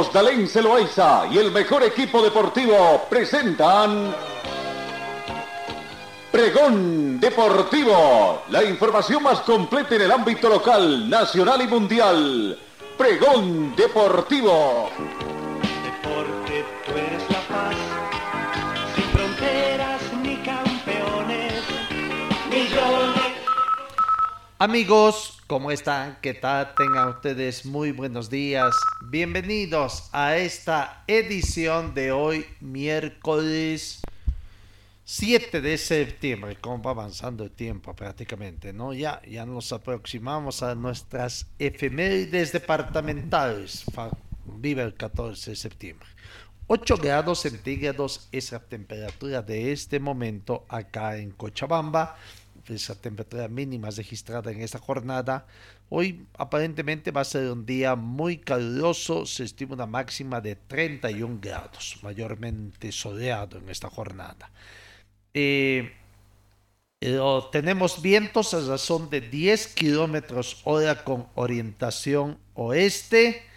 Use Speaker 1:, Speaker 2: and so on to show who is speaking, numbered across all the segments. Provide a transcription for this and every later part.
Speaker 1: Carlos Dalén Celoaiza y el mejor equipo deportivo presentan Pregón Deportivo, la información más completa en el ámbito local, nacional y mundial. Pregón Deportivo.
Speaker 2: Deporte, tú eres la paz, sin fronteras ni campeones, millones.
Speaker 3: Amigos, ¿cómo están? ¿Qué tal? Tengan ustedes muy buenos días. Bienvenidos a esta edición de hoy, miércoles 7 de septiembre. ¿Cómo va avanzando el tiempo prácticamente? ¿no? Ya, ya nos aproximamos a nuestras efemérides departamentales. Vive el 14 de septiembre. 8 grados centígrados es la temperatura de este momento acá en Cochabamba. Es la temperatura mínima registrada en esta jornada. Hoy aparentemente va a ser un día muy caluroso. Se estima una máxima de 31 grados, mayormente soleado en esta jornada. Eh, pero tenemos vientos a razón de 10 kilómetros hora con orientación oeste.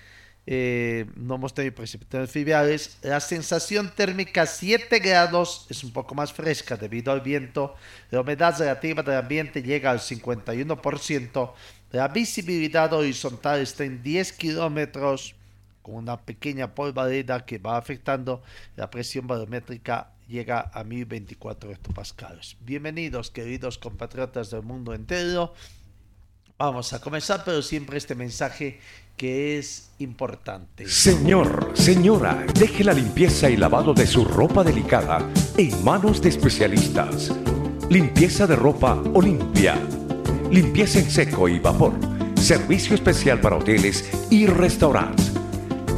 Speaker 3: Eh, no hemos tenido precipitaciones fluviales. La sensación térmica 7 grados es un poco más fresca debido al viento. La humedad relativa del ambiente llega al 51%. La visibilidad horizontal está en 10 kilómetros con una pequeña polvareda que va afectando la presión barométrica llega a 1024 hectopascales. Bienvenidos queridos compatriotas del mundo entero. Vamos a comenzar, pero siempre este mensaje que es importante.
Speaker 4: Señor, señora, deje la limpieza y lavado de su ropa delicada en manos de especialistas. Limpieza de ropa Olimpia. Limpieza en seco y vapor. Servicio especial para hoteles y restaurantes.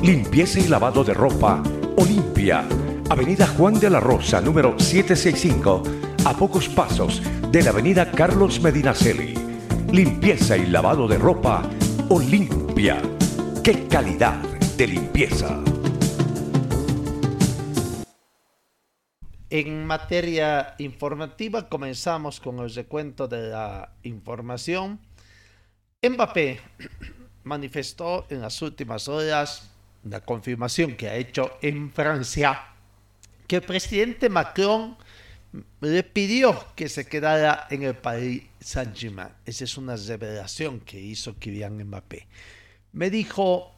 Speaker 4: Limpieza y lavado de ropa Olimpia. Avenida Juan de la Rosa, número 765, a pocos pasos de la Avenida Carlos Medinaceli. Limpieza y lavado de ropa Olimpia. ¡Qué calidad de limpieza!
Speaker 3: En materia informativa comenzamos con el recuento de la información. Mbappé manifestó en las últimas horas la confirmación que ha hecho en Francia que el presidente Macron le pidió que se quedara en el Saint-Germain. Esa es una revelación que hizo Kylian Mbappé. Me dijo,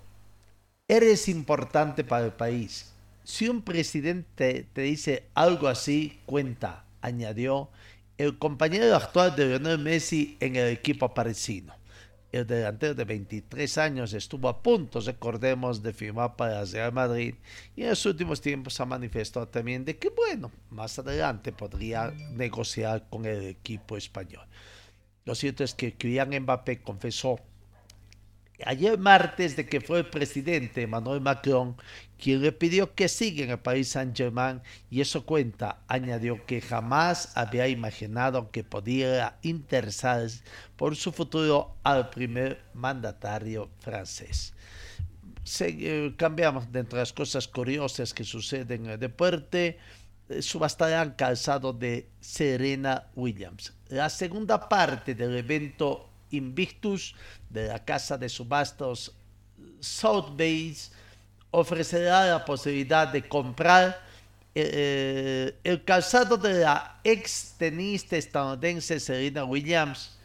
Speaker 3: eres importante para el país. Si un presidente te dice algo así, cuenta, añadió el compañero actual de Lionel Messi en el equipo parisino. El delantero de 23 años estuvo a punto, recordemos, de firmar para Real Madrid y en los últimos tiempos ha manifestado también de que, bueno, más adelante podría negociar con el equipo español. Lo cierto es que Kylian Mbappé confesó ayer martes de que fue el presidente Emmanuel Macron quien le pidió que siga en el Paris Saint-Germain y eso cuenta, añadió que jamás había imaginado que podía interesarse por su futuro al primer mandatario francés. Eh, cambiamos de las cosas curiosas que suceden en el deporte subastarán calzado de Serena Williams. La segunda parte del evento Invictus de la casa de subastos Sotheby's ofrecerá la posibilidad de comprar eh, el calzado de la ex tenista estadounidense Serena Williams,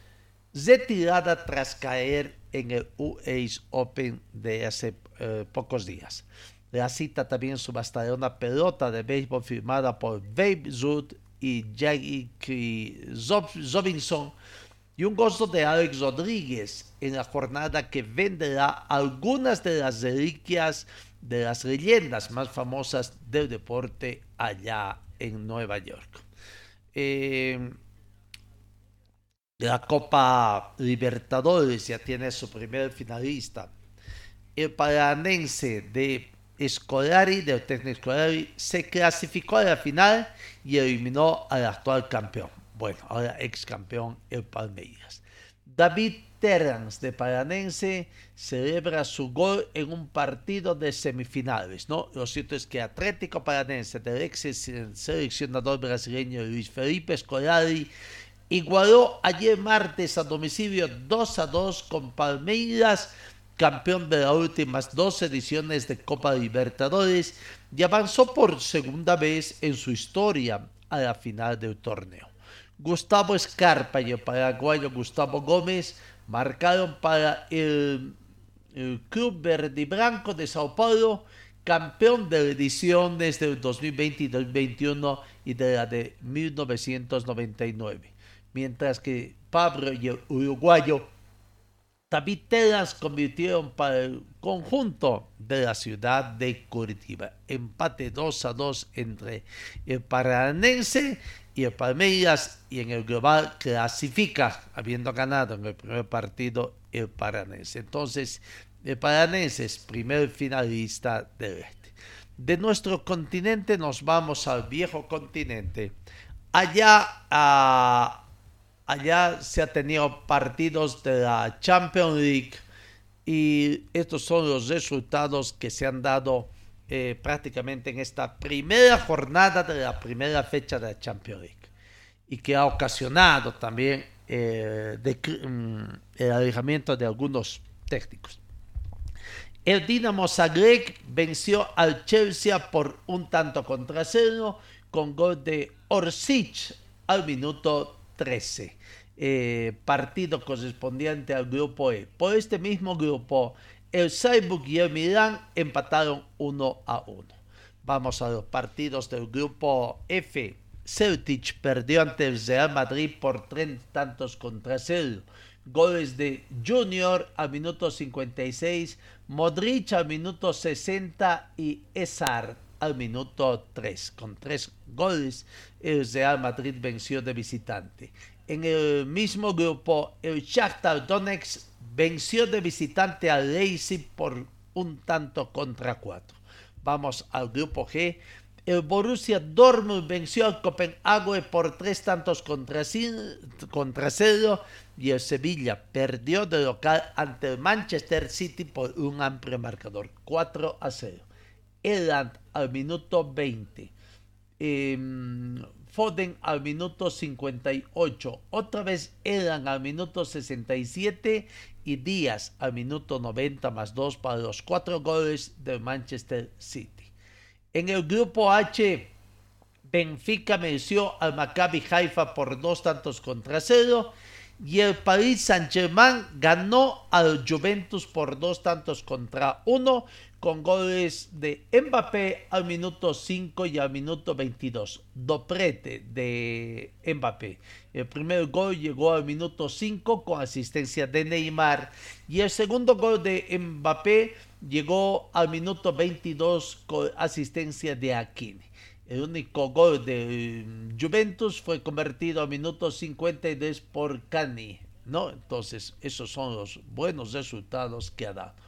Speaker 3: retirada tras caer en el US Open de hace eh, pocos días. La cita también subastará una pelota de béisbol firmada por Babe Ruth y Jackie Robinson y un gozo de Alex Rodríguez en la jornada que venderá algunas de las reliquias de las leyendas más famosas del deporte allá en Nueva York. Eh, la Copa Libertadores ya tiene su primer finalista. el paranense de Escolari, del técnico Escolari, se clasificó a la final y eliminó al actual campeón. Bueno, ahora ex campeón, el Palmeiras. David Terrans de Paranense celebra su gol en un partido de semifinales, ¿no? Lo cierto es que Atlético Paranense del ex seleccionador brasileño Luis Felipe Scolari igualó ayer martes a domicilio 2 a 2 con Palmeiras, campeón de las últimas dos ediciones de Copa Libertadores y avanzó por segunda vez en su historia a la final del torneo. Gustavo Escarpa y el paraguayo Gustavo Gómez marcaron para el, Club Verde y Blanco de Sao Paulo, campeón de ediciones del 2020 y 2021 y de la de 1999. Mientras que Pablo y el uruguayo David Telas convirtieron para el conjunto de la ciudad de Curitiba. Empate 2 a 2 entre el Paranense y el Palmeiras y en el global clasifica, habiendo ganado en el primer partido el Paranense. Entonces, el Paranense es primer finalista del este. De nuestro continente nos vamos al viejo continente. Allá, allá se ha tenido partidos de la Champions League y estos son los resultados que se han dado eh, prácticamente en esta primera jornada de la primera fecha de la Champions League y que ha ocasionado también eh, mm, el alejamiento de algunos técnicos. El Dinamo Zagreb venció al Chelsea por un tanto contra cero con gol de Orsic al minuto 13. Eh, partido correspondiente al grupo E. Por este mismo grupo, el Saibuk y el Milán empataron 1 a 1. Vamos a los partidos del grupo F. Celtic perdió ante el Real Madrid por 30 tantos contra 0. Goles de Junior al minuto 56, Modric al minuto 60 y Esar al minuto 3. Con tres goles, el Real Madrid venció de visitante. En el mismo grupo, el Shakhtar Donetsk venció de visitante al Leipzig por un tanto contra cuatro. Vamos al grupo G. El Borussia Dortmund venció al Copenhague por tres tantos contra, cero y el Sevilla perdió de local ante el Manchester City por un amplio marcador, 4 a 0. Eland al minuto 20. Foden al minuto 58, otra vez Edan al minuto 67 y Díaz al minuto 90 más 2 para los cuatro goles de Manchester City. En el grupo H, Benfica venció al Maccabi Haifa por dos tantos contra cero y el Paris Saint-Germain ganó al Juventus por dos tantos contra uno con goles de Mbappé al minuto 5 y al minuto 22. Doprete de Mbappé. El primer gol llegó al minuto 5 con asistencia de Neymar y el segundo gol de Mbappé llegó al minuto 22 con asistencia de Aquine. El único gol de Juventus fue convertido al minuto 52 por Cani, ¿no? Entonces, esos son los buenos resultados que ha dado.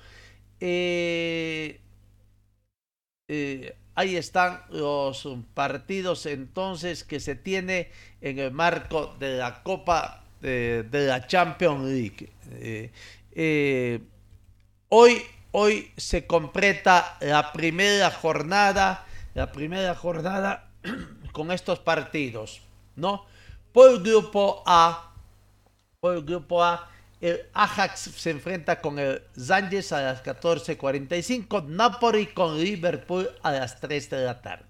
Speaker 3: Eh, eh, ahí están los partidos entonces que se tiene en el marco de la Copa de, la Champions League. Eh, hoy, hoy se completa la primera jornada, la primera jornada con estos partidos, ¿no? Por el grupo A, por el grupo A, el Ajax se enfrenta con el Zanges a las 14.45. Napoli con Liverpool a las 3 de la tarde.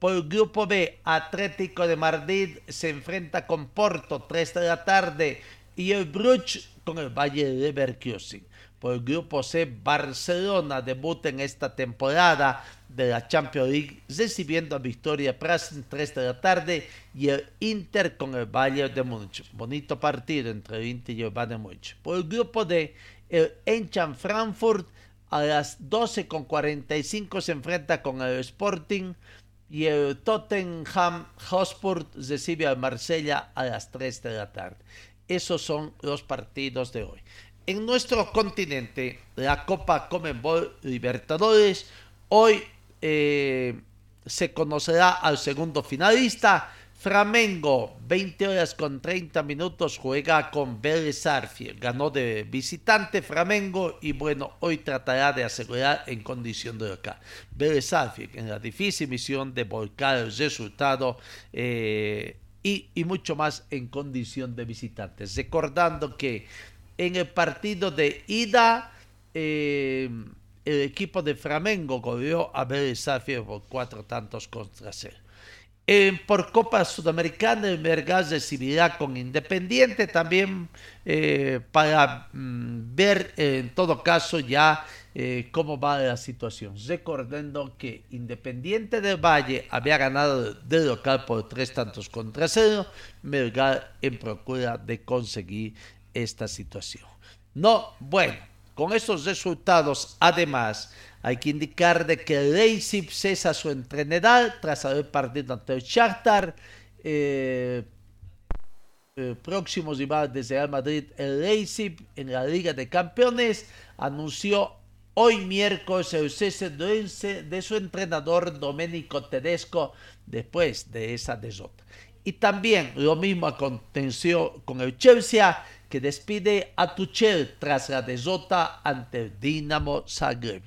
Speaker 3: Por el grupo B, Atlético de Madrid se enfrenta con Porto 3 de la tarde. Y el Bruch con el Valle de Leverkusen por el grupo C, Barcelona debuta en esta temporada de la Champions League recibiendo a Victoria Prasen 3 de la tarde y el Inter con el Bayern de Múnich. Bonito partido entre el Inter y el Bayern de Múnich. Por el grupo D, el Eintracht Frankfurt a las 12.45 se enfrenta con el Sporting y el Tottenham Hotspur recibe al Marsella a las 3 de la tarde. Esos son los partidos de hoy. En nuestro continente, la Copa Comenbol Libertadores, hoy eh, se conocerá al segundo finalista. Flamengo, 20 horas con 30 minutos, juega con Vélez Arfiel. Ganó de visitante Flamengo y bueno, hoy tratará de asegurar en condición de local. Vélez Arfiel en la difícil misión de volcar el resultado eh, y, y, mucho más en condición de visitantes. Recordando que en el partido de ida, eh, el equipo de Flamengo goleó a Arfiel por cuatro tantos contra cero por Copa Sudamericana, el Mergas recibirá con Independiente también eh, para mm, ver en todo caso ya eh, cómo va la situación. Recordando que Independiente del Valle había ganado de local por tres tantos contra cero, Melgar en procura de conseguir esta situación. No, bueno, con estos resultados, además, hay que indicar de que Leipzig cesa su entrenador tras haber partido ante el Shakhtar. Eh, eh, próximos rivales desde Real Madrid, el Leipzig en la Liga de Campeones anunció hoy miércoles el cese de su entrenador Domenico Tedesco después de esa derrota. Y también lo mismo aconteció con el Chelsea que despide a Tuchel tras la derrota ante el Dinamo Zagreb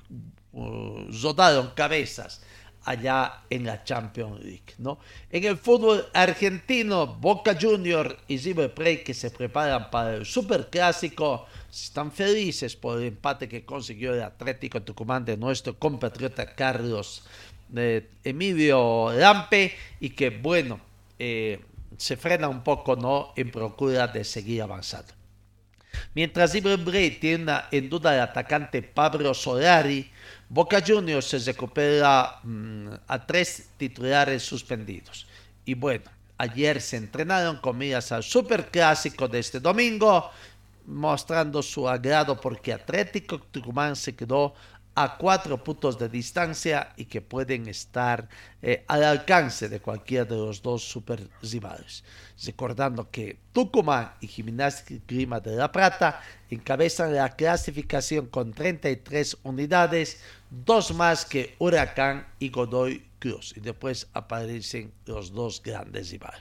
Speaker 3: rodaron cabezas allá en la Champions League. ¿no? En el fútbol argentino, Boca Junior y River Plate que se preparan para el Superclásico están felices por el empate que consiguió el Atlético Tucumán de nuestro compatriota Carlos eh, Emilio Lampe y que bueno, eh, se frena un poco ¿no? en procura de seguir avanzando. Mientras River Plate tiene en duda el atacante Pablo Solari, Boca Juniors se recupera mm, a tres titulares suspendidos. Y bueno, ayer se entrenaron con miras al superclásico de este domingo, mostrando su agrado porque Atlético Tucumán se quedó a cuatro puntos de distancia y que pueden estar eh, al alcance de cualquiera de los dos super rivales. Recordando que Tucumán y Gimnasia Grima de la Plata encabezan la clasificación con 33 unidades, dos más que Huracán y Godoy Cruz. Y después aparecen los dos grandes rivales.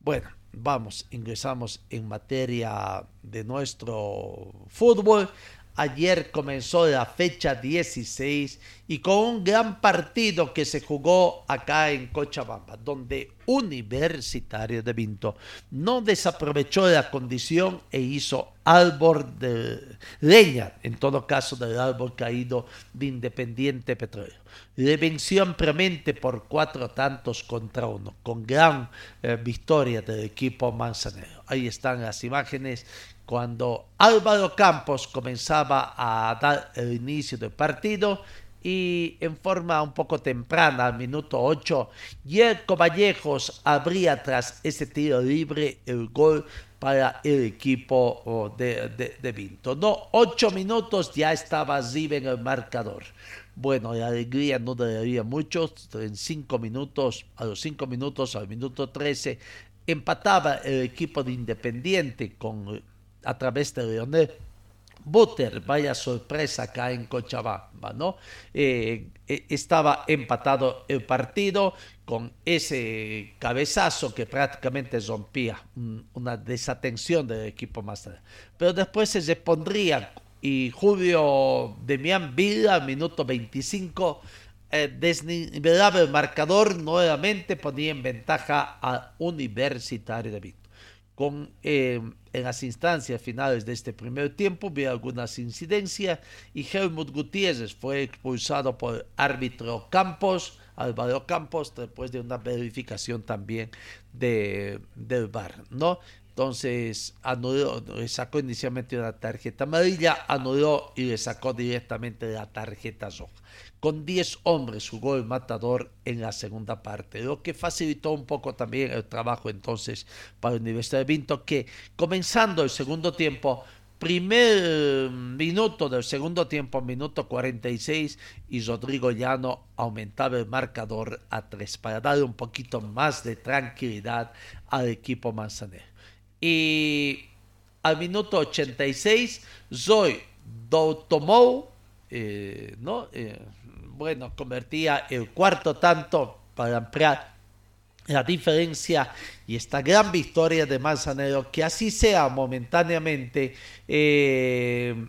Speaker 3: Bueno, vamos, ingresamos en materia de nuestro fútbol. Ayer comenzó la fecha 16 y con un gran partido que se jugó acá en Cochabamba, donde Universitario de Vinto no desaprovechó la condición e hizo árbol de leña, en todo caso del árbol caído de Independiente Petróleo. Le venció ampliamente por cuatro tantos contra uno, con gran eh, victoria del equipo manzanero. Ahí están las imágenes cuando Álvaro Campos comenzaba a dar el inicio del partido y en forma un poco temprana, al minuto 8, Yerko Vallejos abría tras ese tiro libre el gol para el equipo de, de, Vinto. No, ocho minutos ya estaba Zive en el marcador. Bueno, la alegría no duraría mucho. En cinco minutos, a los cinco minutos, al minuto 13, empataba el equipo de Independiente con a través de Leonel Butter, vaya sorpresa acá en Cochabamba, ¿no? Eh, eh, estaba empatado el partido con ese cabezazo que prácticamente rompía una desatención del equipo más. Pero después se repondría y Julio Demián Villa, al minuto 25, eh, desnivelaba el marcador nuevamente, ponía en ventaja a Universitario de Vito con, eh, en las instancias finales de este primer tiempo vi algunas incidencias y Helmut Gutiérrez fue expulsado por árbitro Campos, Álvaro Campos, después de una verificación también de, del VAR, ¿no? Entonces anuló, le sacó inicialmente una tarjeta amarilla, anuló y le sacó directamente la tarjeta roja. Con 10 hombres jugó el matador en la segunda parte, lo que facilitó un poco también el trabajo entonces para la Universidad de Vinto, que comenzando el segundo tiempo, primer minuto del segundo tiempo, minuto 46, y Rodrigo Llano aumentaba el marcador a 3 para darle un poquito más de tranquilidad al equipo manzanero. Y al minuto 86, Zoe Doutomou, eh, ¿no? Eh, bueno, convertía el cuarto tanto para ampliar la diferencia y esta gran victoria de Manzanero, que así sea momentáneamente, eh,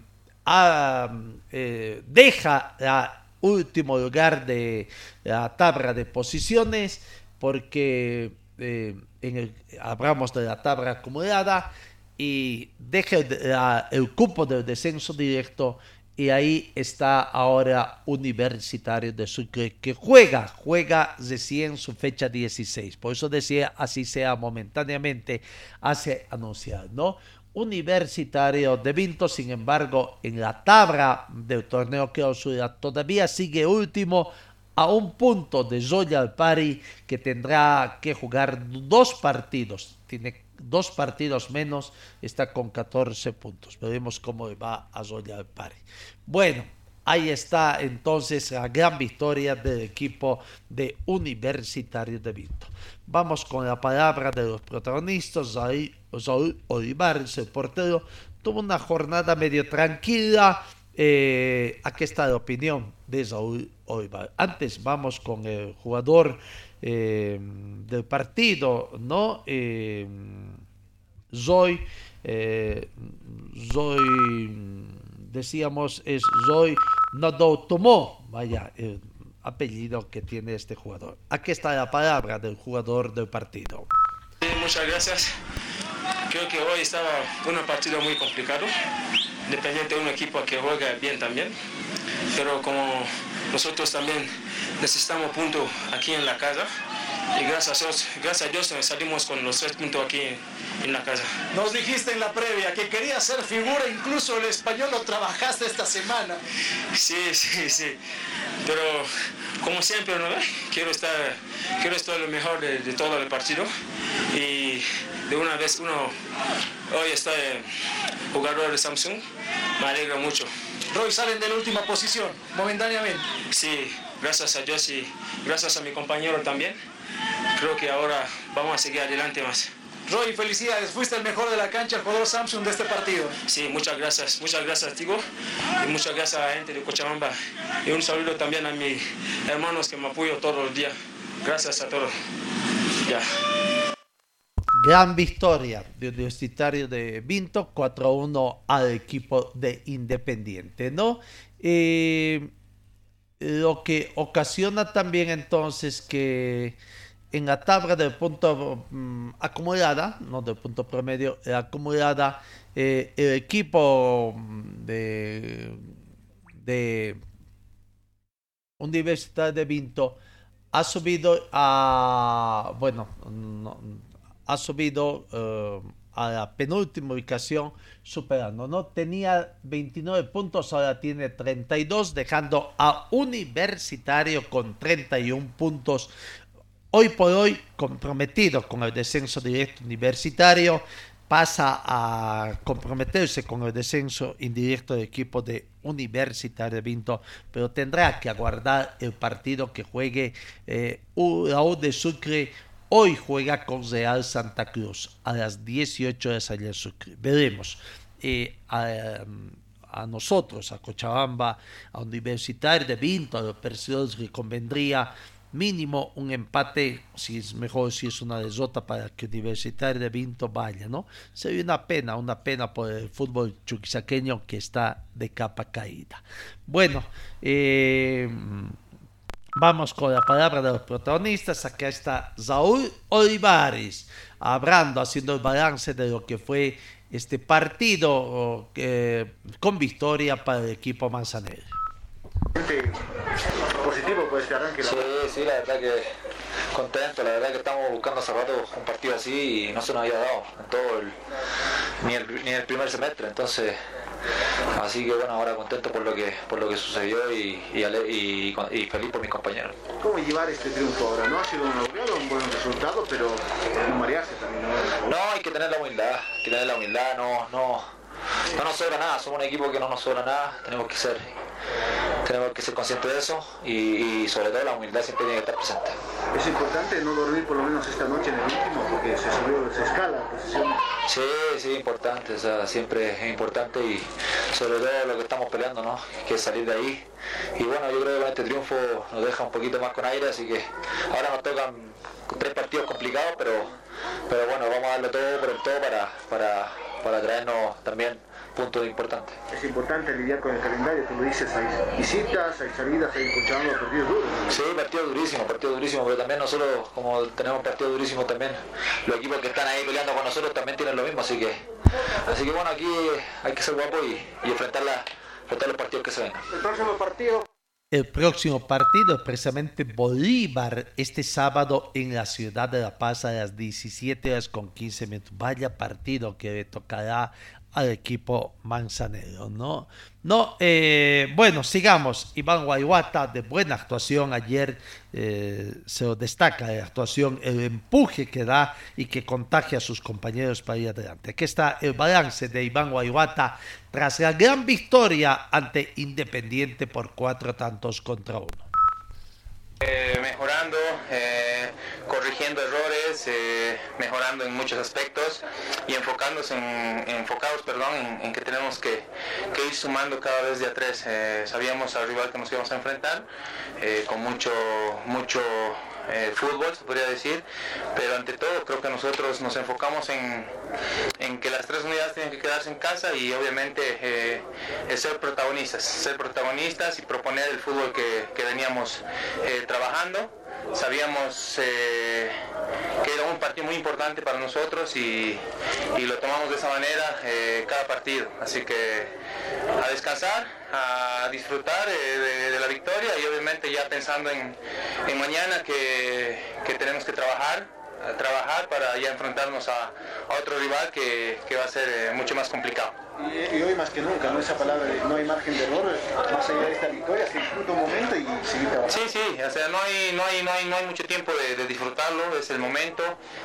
Speaker 3: eh, deja la último lugar de la tabla de posiciones, porque eh, en el, hablamos de la tabla acumulada y deja el, el cupo del descenso directo y ahí está ahora Universitario de Sucre que juega, juega recién su fecha 16. Por eso decía, así sea momentáneamente, hace anunciar, ¿no? Universitario de Vinto, sin embargo, en la tabla del torneo clausura todavía sigue último a un punto de Zoya Pari que tendrá que jugar dos partidos. Tiene dos partidos menos, está con 14 puntos. Veremos cómo va a Zoya Pari. Bueno, ahí está entonces la gran victoria del equipo de Universitario de Vinto. Vamos con la palabra de los protagonistas. Saúl Olivares, el portero, tuvo una jornada medio tranquila. Eh, aquí está la opinión de Saúl Olivares. Antes vamos con el jugador eh, del partido, ¿no? Eh, Zoy, eh, Zoy, decíamos, es Zoy Tomó, vaya, el apellido que tiene este jugador. Aquí está la palabra del jugador del partido.
Speaker 5: Muchas gracias. Creo que hoy estaba un partido muy complicado, dependiente de un equipo que juega bien también, pero como nosotros también necesitamos puntos aquí en la casa, y gracias a Dios, gracias a Dios salimos con los tres puntos aquí en la casa.
Speaker 6: Nos dijiste en la previa que querías ser figura, incluso el español lo trabajaste esta semana.
Speaker 5: Sí, sí, sí. Pero como siempre, ¿no? quiero estar, quiero estar lo mejor de, de todo el partido y de una vez uno hoy está jugador de Samsung, me alegra mucho.
Speaker 6: Roy salen de la última posición, momentáneamente.
Speaker 5: Sí, gracias a Dios y gracias a mi compañero también. Creo que ahora vamos a seguir adelante más.
Speaker 6: Roy, felicidades, fuiste el mejor de la cancha, el jugador Samsung de este partido.
Speaker 5: Sí, muchas gracias, muchas gracias, Tigo, y muchas gracias a la gente de Cochabamba. Y un saludo también a mis hermanos que me apoyan todos los días. Gracias a todos. Ya.
Speaker 3: Gran victoria de Universitario de Vinto, 4-1 al equipo de Independiente, ¿no? Eh, lo que ocasiona también entonces que en la tabla del punto um, acumulada, no del punto promedio, acumulada, eh, el equipo de, de Universidad de Vinto ha subido a, bueno, no, ha subido uh, a la penúltima ubicación superando, ¿no? Tenía 29 puntos, ahora tiene 32, dejando a Universitario con 31 puntos. Hoy por hoy, comprometido con el descenso directo universitario, pasa a comprometerse con el descenso indirecto del equipo de Universitario Vinto, pero tendrá que aguardar el partido que juegue eh, la U de Sucre Hoy juega con Real Santa Cruz a las 18 de allá Sucre. Veremos. Eh, a, a, nosotros, a Cochabamba, a Universitario de Vinto, a los perseguidores le convendría mínimo un empate, si es mejor si es una derrota para que Universitario de Vinto vaya, ¿no? Sería una pena, una pena por el fútbol chuquisaqueño que está de capa caída. Bueno, eh, Vamos con la palabra de los protagonistas. Acá está Saúl Olivares, hablando, haciendo el balance de lo que fue este partido eh, con victoria para el equipo manzanero.
Speaker 7: Positivo pues arranque. Sí, sí, la verdad que contento, la verdad que estamos buscando hace rato un partido así y no se nos había dado en todo el, ni el, ni el primer semestre, entonces Así que bueno, ahora contento por lo que por lo que sucedió y, y, y, y feliz por mis compañeros.
Speaker 8: ¿Cómo llevar este triunfo ahora? No ha sido un buen resultado, pero no marearse también. ¿no?
Speaker 7: no, hay que tener la humildad, hay que tener la humildad, no, no, no nos sobra nada, somos un equipo que no nos sobra nada, tenemos que ser, tenemos que ser conscientes de eso y, sobre todo la humildad siempre tiene que estar presente.
Speaker 8: Es importante no dormir por lo menos esta noche en el último porque se subió, se escala la posición.
Speaker 7: Sí, sí, importante, o sea, siempre es importante y sobre todo lo que estamos peleando, ¿no? Que es salir de ahí. Y bueno, yo creo que este triunfo nos deja un poquito más con aire, así que ahora nos tocan tres partidos complicados, pero, pero bueno, vamos a darle todo por el todo para, para, para traernos también punto importante.
Speaker 8: Es importante lidiar con el calendario, tú lo dices, hay visitas, hay salidas, hay Cochabamba, partidos duros.
Speaker 7: Sí, partido durísimo, partido durísimo, pero también nosotros, como tenemos partido durísimo también, los equipos que están ahí peleando con nosotros también tienen lo mismo, así que, así que bueno, aquí hay que ser guapo y, y enfrentar, enfrentar los partidos que se vengan.
Speaker 8: El próximo partido
Speaker 3: el próximo partido es precisamente Bolívar este sábado en la ciudad de La Paz a las 17 horas con 15 minutos. Vaya partido que le tocará al equipo manzanero, ¿no? No, eh, bueno, sigamos. Iván Guayguata, de buena actuación ayer, eh, se destaca la actuación, el empuje que da y que contagia a sus compañeros para ir adelante. Aquí está el balance de Iván Guayguata tras la gran victoria ante Independiente por cuatro tantos contra uno.
Speaker 9: Eh, mejorando, corrigiendo errores, eh, mejorando en muchos aspectos y enfocándose en, enfocados perdón, en, que tenemos que, que, ir sumando cada vez de a tres. sabíamos al rival que nos íbamos a enfrentar con mucho, mucho eh, fútbol, se podría decir, pero ante todo creo que nosotros nos enfocamos en, que las tres unidades tienen que quedarse en casa y obviamente eh, ser protagonistas, ser protagonistas y proponer el fútbol que, veníamos eh, trabajando. Sabíamos que era un partido muy importante para nosotros y, lo tomamos de esa manera cada partido. Así que a descansar, a disfrutar de, la victoria y obviamente ya pensando en, mañana que, tenemos que trabajar, trabajar para ya enfrentarnos a, otro rival que, va a ser eh, mucho más complicado.
Speaker 8: Y, hoy más que nunca, ¿no? Esa palabra no hay margen de error, más allá de esta victoria, se disfruta un momento y seguir trabajando.
Speaker 9: Sí, sí, o sea, no hay, no hay, no hay, no hay mucho tiempo de, disfrutarlo, es el momento,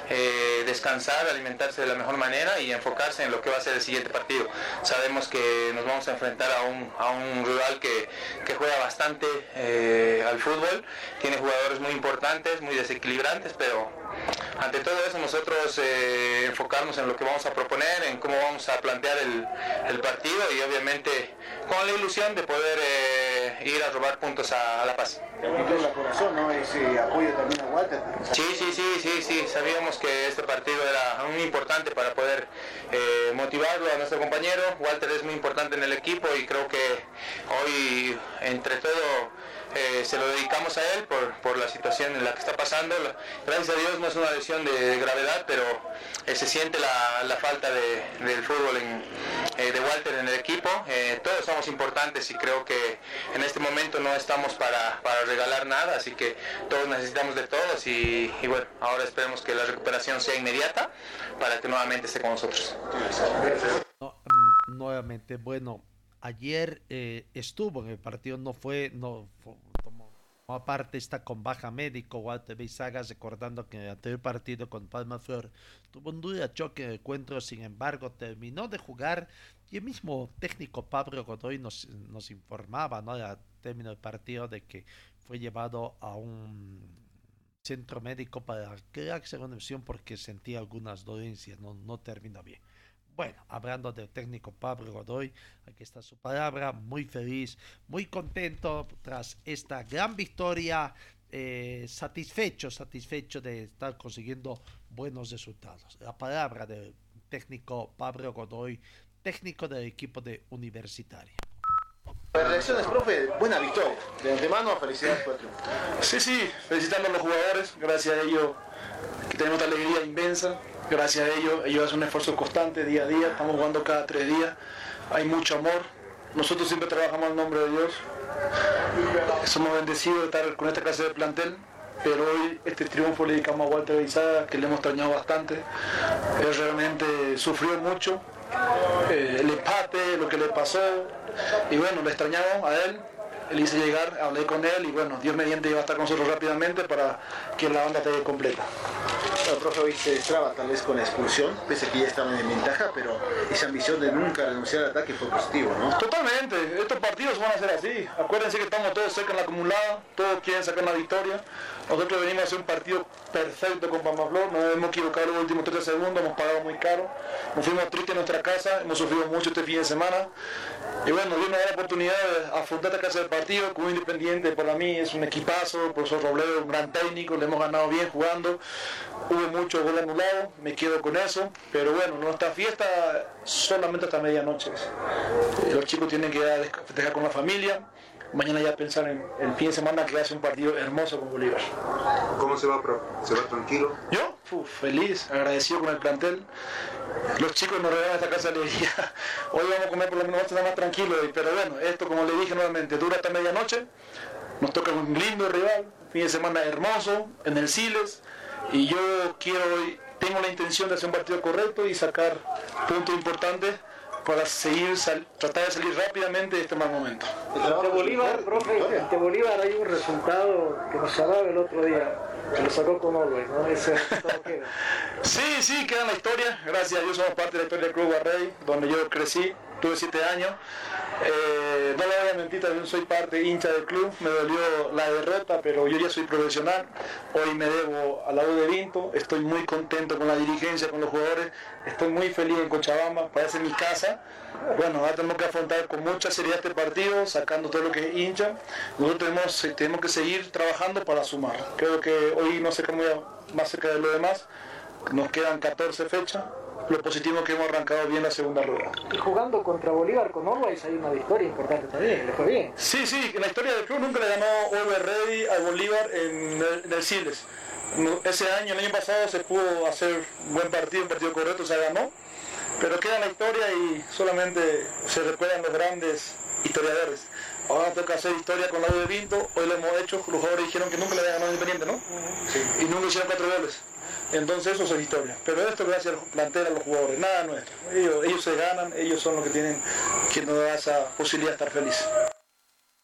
Speaker 9: eh, descansar, alimentarse de la mejor manera y enfocarse en lo que va a ser el siguiente partido. Sabemos que nos vamos a enfrentar a un, a un rival que, que juega bastante eh, al fútbol, tiene jugadores muy importantes, muy desequilibrantes, pero ante todo eso nosotros eh, enfocarnos en lo que vamos a proponer, en cómo vamos a plantear el, partido y obviamente con la ilusión de poder eh, ir a robar puntos a, La Paz.
Speaker 8: corazón, ¿no? Apoyo también a Walter.
Speaker 9: Sí, sí, sí, sí, sí. Sabíamos que este partido era muy importante para poder eh, motivarlo a nuestro compañero. Walter es muy importante en el equipo y creo que hoy entre todo eh, se lo dedicamos a él por, la situación en la que está pasando. Gracias a Dios no es una lesión de, gravedad, pero eh, se siente la, falta del fútbol eh, de Walter en el equipo. todos somos importantes y creo que en este momento no estamos para, regalar nada, así que todos necesitamos de todos y, bueno, ahora esperemos que la recuperación sea inmediata para que nuevamente esté con nosotros.
Speaker 3: Mm, nuevamente, bueno, ayer eh, estuvo en el partido, no fue, no aparte está con baja médico, Walter Beizaga, recordando que en el anterior partido con Palma Flor tuvo un duro choque en el encuentro, sin embargo terminó de jugar y el mismo técnico Pablo Godoy nos, nos informaba, ¿no? Al término del partido de que fue llevado a un centro médico para crear segunda opción porque sentía algunas dolencias, no, no terminó bien. Bueno, hablando del técnico Pablo Godoy, aquí está su palabra, muy feliz, muy contento tras esta gran victoria, eh, satisfecho, satisfecho de estar consiguiendo buenos resultados. La palabra del técnico Pablo Godoy, técnico del equipo de Universitaria.
Speaker 8: Reacciones, profe, buena victoria. De antemano, felicidades por.
Speaker 10: Sí, sí, felicitando a los jugadores, gracias a ellos que tenemos esta alegría inmensa gracias a ellos, ellos hacen un esfuerzo constante día a día, estamos jugando cada tres días, hay mucho amor, nosotros siempre trabajamos en nombre de Dios, somos bendecidos de estar con esta clase de plantel, pero hoy este triunfo le dedicamos a Walter Beizaga, que le hemos extrañado bastante, él realmente sufrió mucho, eh, el empate, lo que le pasó, y bueno, le extrañamos a él, le hice llegar, hablé con él y bueno, Dios mediante iba a estar con nosotros rápidamente para que la banda esté completa.
Speaker 8: El hoy se destraba tal vez con la expulsión, pese a que ya estaban en ventaja, pero esa ambición de nunca renunciar al ataque fue positivo, ¿no?
Speaker 10: Totalmente, estos partidos van a ser así. Acuérdense que estamos todos cerca en la acumulada, todos quieren sacar una victoria. Nosotros venimos a hacer un partido perfecto con Pamaflor, nos hemos equivocado los últimos 30 segundos, hemos pagado muy caro, nos fuimos tristes en nuestra casa, hemos sufrido mucho este fin de semana. Y bueno, Dios nos da la oportunidad de afrontar esta casa del partido un Independiente, para mí es un equipazo, el profesor Robledo, un gran técnico, le hemos ganado bien jugando, hubo mucho gol anulado, me quedo con eso, pero bueno, nuestra fiesta solamente hasta medianoche. Los chicos tienen que festejar con la familia, mañana ya pensar en el fin de semana que hace un partido hermoso con Bolívar.
Speaker 11: ¿Cómo se va, profe? ¿Se va tranquilo?
Speaker 10: Yo, uf, feliz, agradecido con el plantel. Los chicos nos regalan esta casa de alegría. Hoy vamos a comer por lo menos estar más tranquilos, pero bueno, esto como le dije nuevamente, dura hasta medianoche. Nos toca un lindo rival, fin de semana hermoso, en el Siles. Y yo quiero, tengo la intención de hacer un partido correcto y sacar puntos importantes para seguir, sal- tratar de salir rápidamente de este mal momento.
Speaker 12: Ante Bolívar, profe, ante Bolívar hay un resultado que nos hablaba el otro día, que lo sacó con Orwell, ¿no? Ese resultado queda.
Speaker 10: Sí, sí, queda en la historia. Gracias a Dios somos parte de la historia del Club Guarrey, donde yo crecí, tuve siete años. Eh, no le voy a mentir, también soy parte hincha del club. Me dolió la derrota, pero yo ya soy profesional. Hoy me debo a la U de Vinto. Estoy muy contento con la dirigencia, con los jugadores. Estoy muy feliz en Cochabamba, parece mi casa. Bueno, ahora tenemos que afrontar con mucha seriedad este partido, sacando todo lo que es hincha. Nosotros tenemos, tenemos que seguir trabajando para sumar. Creo que hoy no sé cómo más cerca de lo demás. Nos quedan 14 fechas. Lo positivo que hemos arrancado bien la segunda rueda.
Speaker 12: Y jugando contra Bolívar con Orwell hay una victoria importante también, le fue bien.
Speaker 10: Sí, sí, en la historia del club nunca le ganó Oliver Ready a Bolívar en el, en el Siles. Ese año, el año pasado, se pudo hacer un buen partido, un partido correcto, se ganó. Pero queda en la historia y solamente se recuerdan los grandes historiadores. Ahora toca hacer historia con la U de Vinto, hoy lo hemos hecho, los jugadores dijeron que nunca le había ganado a Independiente, ¿no? Y nunca hicieron cuatro goles. Entonces eso es historia. Pero esto gracias al plantel, a los jugadores, nada nuestro. Ellos, ellos se ganan, ellos son los que tienen, que nos da esa posibilidad de estar felices.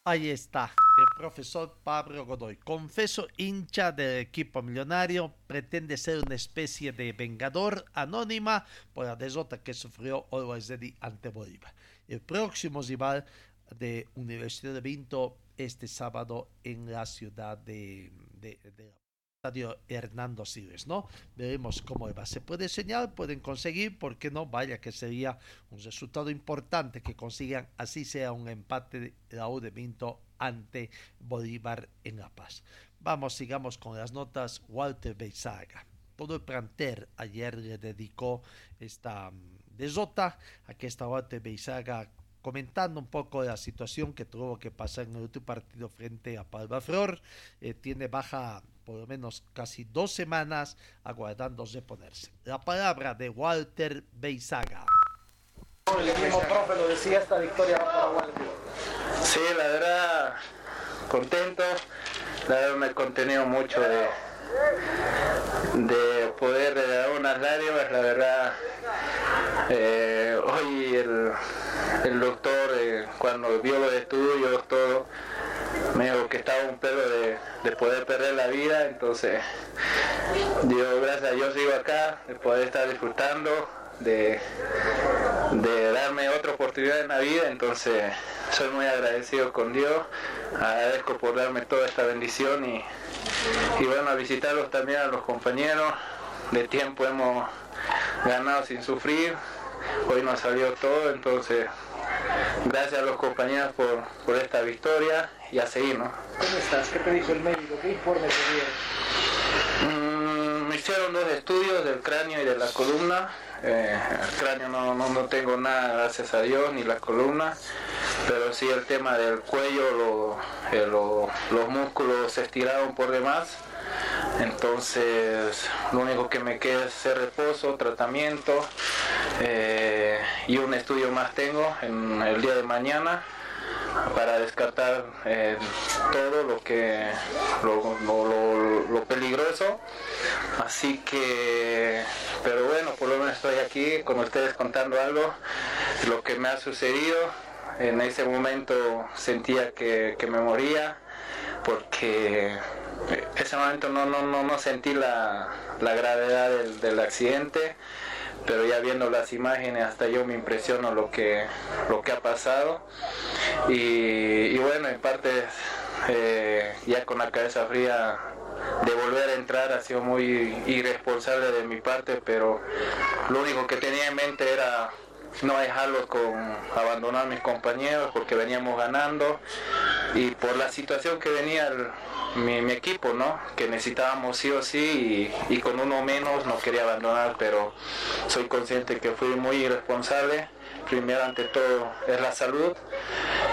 Speaker 3: Ahí está, el profesor Pablo Godoy. Confeso hincha del equipo millonario, pretende ser una especie de vengador anónima por la derrota que sufrió Always Ready ante Bolívar. El próximo rival de Universidad de Vinto este sábado en la ciudad de, de, estadio Hernando Siles, ¿no? Veremos cómo va. Se puede señalar, pueden conseguir, ¿por qué no? Vaya que sería un resultado importante que consigan, así sea un empate de la U de Vinto ante Bolívar en La Paz. Vamos, sigamos con las notas. Walter Beizaga. Todo el planter ayer le dedicó esta mm, derrota. Aquí está Walter Beizaga comentando un poco la situación que tuvo que pasar en el último partido frente a Palmaflor. Eh, tiene baja por lo menos casi dos semanas aguardando reponerse. La palabra de Walter Beizaga.
Speaker 12: El mismo profe lo decía, esta victoria va para Walter.
Speaker 13: Sí, la verdad, contento. La verdad me he contenido mucho de, de poder dar unas lágrimas. La verdad, eh, hoy el, el doctor, eh, cuando vio los estudios, todo, me dijo que estaba un pelo de, de poder perder la vida. Entonces, Dios, gracias a Dios sigo acá, de poder estar disfrutando, de, de darme otra oportunidad en la vida, entonces soy muy agradecido con Dios, agradezco por darme toda esta bendición y, y bueno, a visitarlos también a los compañeros, de tiempo hemos ganado sin sufrir, hoy nos salió todo, entonces gracias a los compañeros por, por esta victoria y a seguir, ¿no?
Speaker 12: ¿Cómo estás? ¿Qué te dijo el médico? ¿Qué informe te dieron?
Speaker 13: Mm, me hicieron dos estudios del cráneo y de la columna. Eh, el cráneo no, no, no tengo nada, gracias a Dios, ni la columna, pero sí el tema del cuello, lo- eh, lo- los músculos se estiraron por demás. Entonces, lo único que me queda es hacer reposo, tratamiento eh, y un estudio más tengo en el día de mañana para descartar eh, todo lo que lo, lo- peligroso. Así que pero bueno por lo menos estoy aquí con ustedes contando algo lo que me ha sucedido. En ese momento sentía que, que me moría porque
Speaker 9: ese momento no, no, no, no sentí la, la gravedad del, del, accidente, pero ya viendo las imágenes hasta yo me impresiono lo que, lo que ha pasado. Y, bueno, en parte eh, ya con la cabeza fría de volver a entrar ha sido muy irresponsable de mi parte, pero lo único que tenía en mente era no dejarlos con abandonar a mis compañeros porque veníamos ganando y por la situación que venía mi, mi, equipo, ¿no? Que necesitábamos sí o sí y, con uno menos no quería abandonar, pero soy consciente que fui muy irresponsable. Primero ante todo es la salud,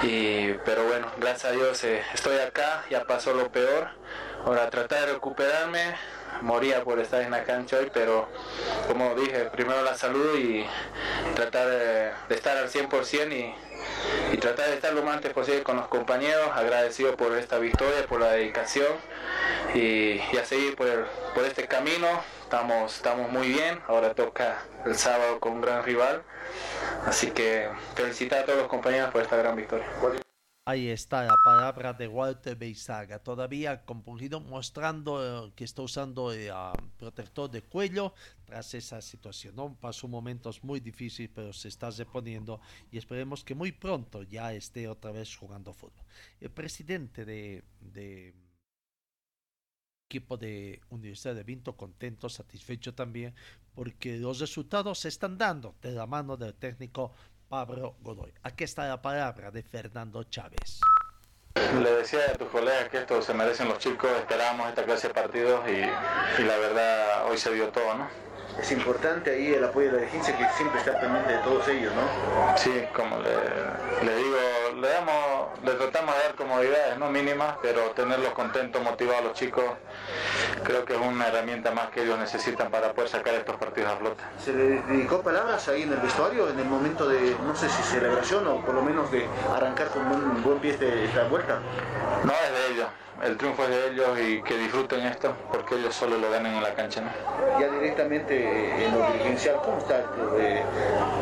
Speaker 9: y, pero bueno, gracias a Dios eh, estoy acá, ya pasó lo peor. Ahora tratar de recuperarme, moría por estar en la cancha hoy, pero como dije, primero la salud y tratar de, estar al 100% y, y tratar de estar lo más antes posible con los compañeros, agradecido por esta victoria, por la dedicación y, y a seguir por, por, este camino. Estamos, estamos muy bien, ahora toca el sábado con un gran rival, así que felicitar a todos los compañeros por esta gran victoria.
Speaker 3: Ahí está la palabra de Walter Beizaga, todavía compungido, mostrando que está usando el uh, protector de cuello tras esa situación. ¿no? Pasó momentos muy difíciles, pero se está reponiendo y esperemos que muy pronto ya esté otra vez jugando fútbol. El presidente de, de equipo de Universidad de Vinto contento, satisfecho también, porque los resultados se están dando de la mano del técnico Pablo Godoy. Aquí está la palabra de Fernando Chávez.
Speaker 9: Le decía a tus colegas que esto se merecen los chicos, esperábamos esta clase de partidos y, y la verdad hoy se dio todo, ¿no?
Speaker 8: Es importante ahí el apoyo de la dirigencia que siempre está pendiente de todos ellos, ¿no?
Speaker 9: Sí, como le, le digo, le damos, le tratamos de dar comodidades, no mínimas, pero tenerlos contentos, motivados a los chicos, creo que es una herramienta más que ellos necesitan para poder sacar estos partidos a flote.
Speaker 8: ¿Se le dedicó palabras ahí en el vestuario en el momento de, no sé si celebración o por lo menos de arrancar con un buen pie de esta vuelta?
Speaker 9: No, es de ellos. El triunfo es de ellos y que disfruten esto porque ellos solo lo ganan en la cancha. ¿no?
Speaker 8: Ya directamente en lo dirigencial, ¿cómo está? Eh,